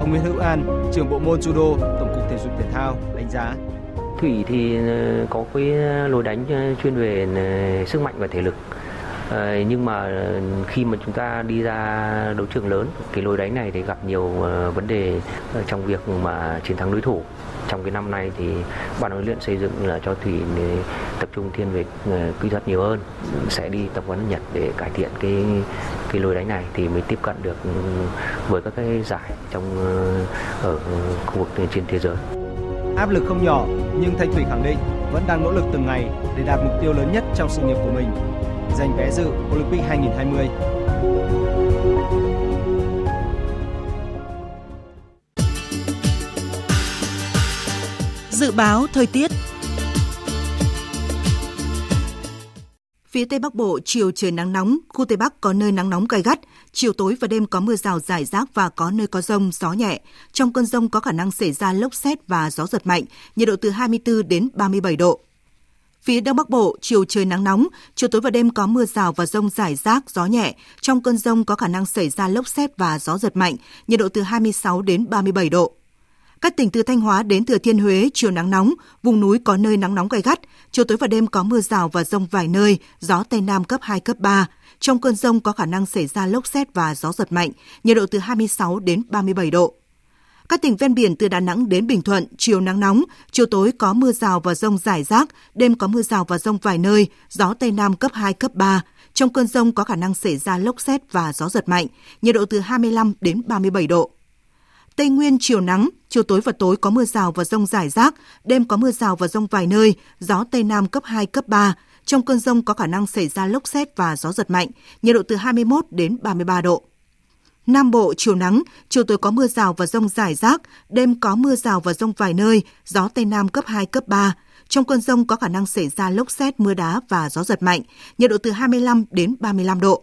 Ông Nguyễn Hữu An, trưởng bộ môn judo, Tổng cục Thể dục Thể thao đánh giá Thủy thì ờ, có cái ờ, lối đánh ờ, chuyên về sức mạnh và thể lực Ờ, nhưng mà khi mà chúng ta đi ra đấu trường lớn, cái lối đánh này thì gặp nhiều ờ, vấn đề ờ, trong việc mà chiến thắng đối thủ. Trong cái năm nay thì ban huấn luyện xây dựng là cho thủy tập trung thiên về kỹ thuật nhiều hơn, sẽ đi tập huấn nhật để cải thiện cái cái lối đánh này thì mới tiếp cận được với các cái giải trong ở khu vực trên thế giới. Áp lực không nhỏ, nhưng thanh thủy khẳng định vẫn đang nỗ lực từng ngày để đạt mục tiêu lớn nhất trong sự nghiệp của mình giành vé dự Olympic 2020. Dự báo thời tiết Phía Tây Bắc Bộ, chiều trời nắng nóng, khu Tây Bắc có nơi nắng nóng gai gắt, chiều tối và đêm có mưa rào rải rác và có nơi có rông, gió nhẹ. Trong cơn rông có khả năng xảy ra lốc xét và gió giật mạnh, nhiệt độ từ 24 đến 37 độ. Phía Đông Bắc Bộ, chiều trời nắng nóng, chiều tối và đêm có mưa rào và rông rải rác, gió nhẹ. Trong cơn rông có khả năng xảy ra lốc xét và gió giật mạnh, nhiệt độ từ 26 đến 37 độ. Các tỉnh từ Thanh Hóa đến Thừa Thiên Huế chiều nắng nóng, vùng núi có nơi nắng nóng gay gắt, chiều tối và đêm có mưa rào và rông vài nơi, gió Tây Nam cấp 2, cấp 3. Trong cơn rông có khả năng xảy ra lốc xét và gió giật mạnh, nhiệt độ từ 26 đến 37 độ. Các tỉnh ven biển từ Đà Nẵng đến Bình Thuận, chiều nắng nóng, chiều tối có mưa rào và rông rải rác, đêm có mưa rào và rông vài nơi, gió Tây Nam cấp 2, cấp 3. Trong cơn rông có khả năng xảy ra lốc xét và gió giật mạnh, nhiệt độ từ 25 đến 37 độ. Tây Nguyên chiều nắng, chiều tối và tối có mưa rào và rông rải rác, đêm có mưa rào và rông vài nơi, gió Tây Nam cấp 2, cấp 3. Trong cơn rông có khả năng xảy ra lốc xét và gió giật mạnh, nhiệt độ từ 21 đến 33 độ. Nam Bộ chiều nắng, chiều tối có mưa rào và rông rải rác, đêm có mưa rào và rông vài nơi, gió Tây Nam cấp 2, cấp 3. Trong cơn rông có khả năng xảy ra lốc xét, mưa đá và gió giật mạnh, nhiệt độ từ 25 đến 35 độ.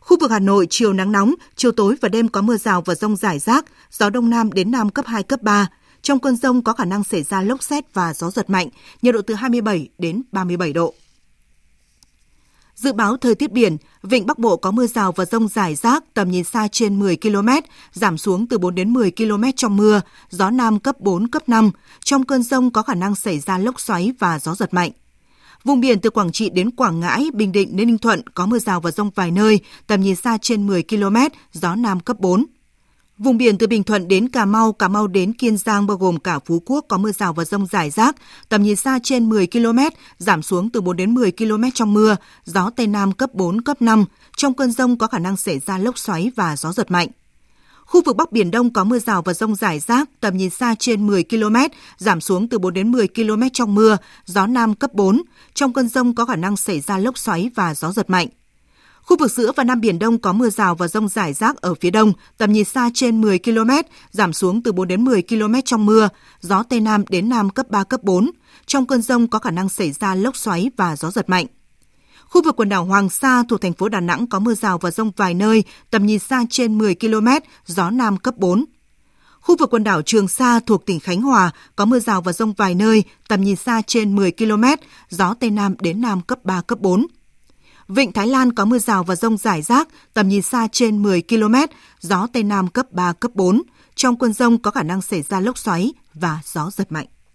Khu vực Hà Nội chiều nắng nóng, chiều tối và đêm có mưa rào và rông rải rác, gió đông nam đến nam cấp 2, cấp 3. Trong cơn rông có khả năng xảy ra lốc xét và gió giật mạnh, nhiệt độ từ 27 đến 37 độ. Dự báo thời tiết biển, vịnh Bắc Bộ có mưa rào và rông rải rác, tầm nhìn xa trên 10 km, giảm xuống từ 4 đến 10 km trong mưa, gió Nam cấp 4, cấp 5. Trong cơn rông có khả năng xảy ra lốc xoáy và gió giật mạnh. Vùng biển từ Quảng Trị đến Quảng Ngãi, Bình Định đến Ninh Thuận có mưa rào và rông vài nơi, tầm nhìn xa trên 10 km, gió Nam cấp 4. Vùng biển từ Bình Thuận đến Cà Mau, Cà Mau đến Kiên Giang bao gồm cả Phú Quốc có mưa rào và rông rải rác, tầm nhìn xa trên 10 km, giảm xuống từ 4 đến 10 km trong mưa, gió Tây Nam cấp 4, cấp 5. Trong cơn rông có khả năng xảy ra lốc xoáy và gió giật mạnh. Khu vực Bắc Biển Đông có mưa rào và rông rải rác, tầm nhìn xa trên 10 km, giảm xuống từ 4 đến 10 km trong mưa, gió Nam cấp 4. Trong cơn rông có khả năng xảy ra lốc xoáy và gió giật mạnh. Khu vực giữa và Nam Biển Đông có mưa rào và rông rải rác ở phía đông, tầm nhìn xa trên 10 km, giảm xuống từ 4 đến 10 km trong mưa, gió Tây Nam đến Nam cấp 3, cấp 4. Trong cơn rông có khả năng xảy ra lốc xoáy và gió giật mạnh. Khu vực quần đảo Hoàng Sa thuộc thành phố Đà Nẵng có mưa rào và rông vài nơi, tầm nhìn xa trên 10 km, gió Nam cấp 4. Khu vực quần đảo Trường Sa thuộc tỉnh Khánh Hòa có mưa rào và rông vài nơi, tầm nhìn xa trên 10 km, gió Tây Nam đến Nam cấp 3, cấp 4. Vịnh Thái Lan có mưa rào và rông rải rác, tầm nhìn xa trên 10 km, gió Tây Nam cấp 3, cấp 4. Trong cơn rông có khả năng xảy ra lốc xoáy và gió giật mạnh.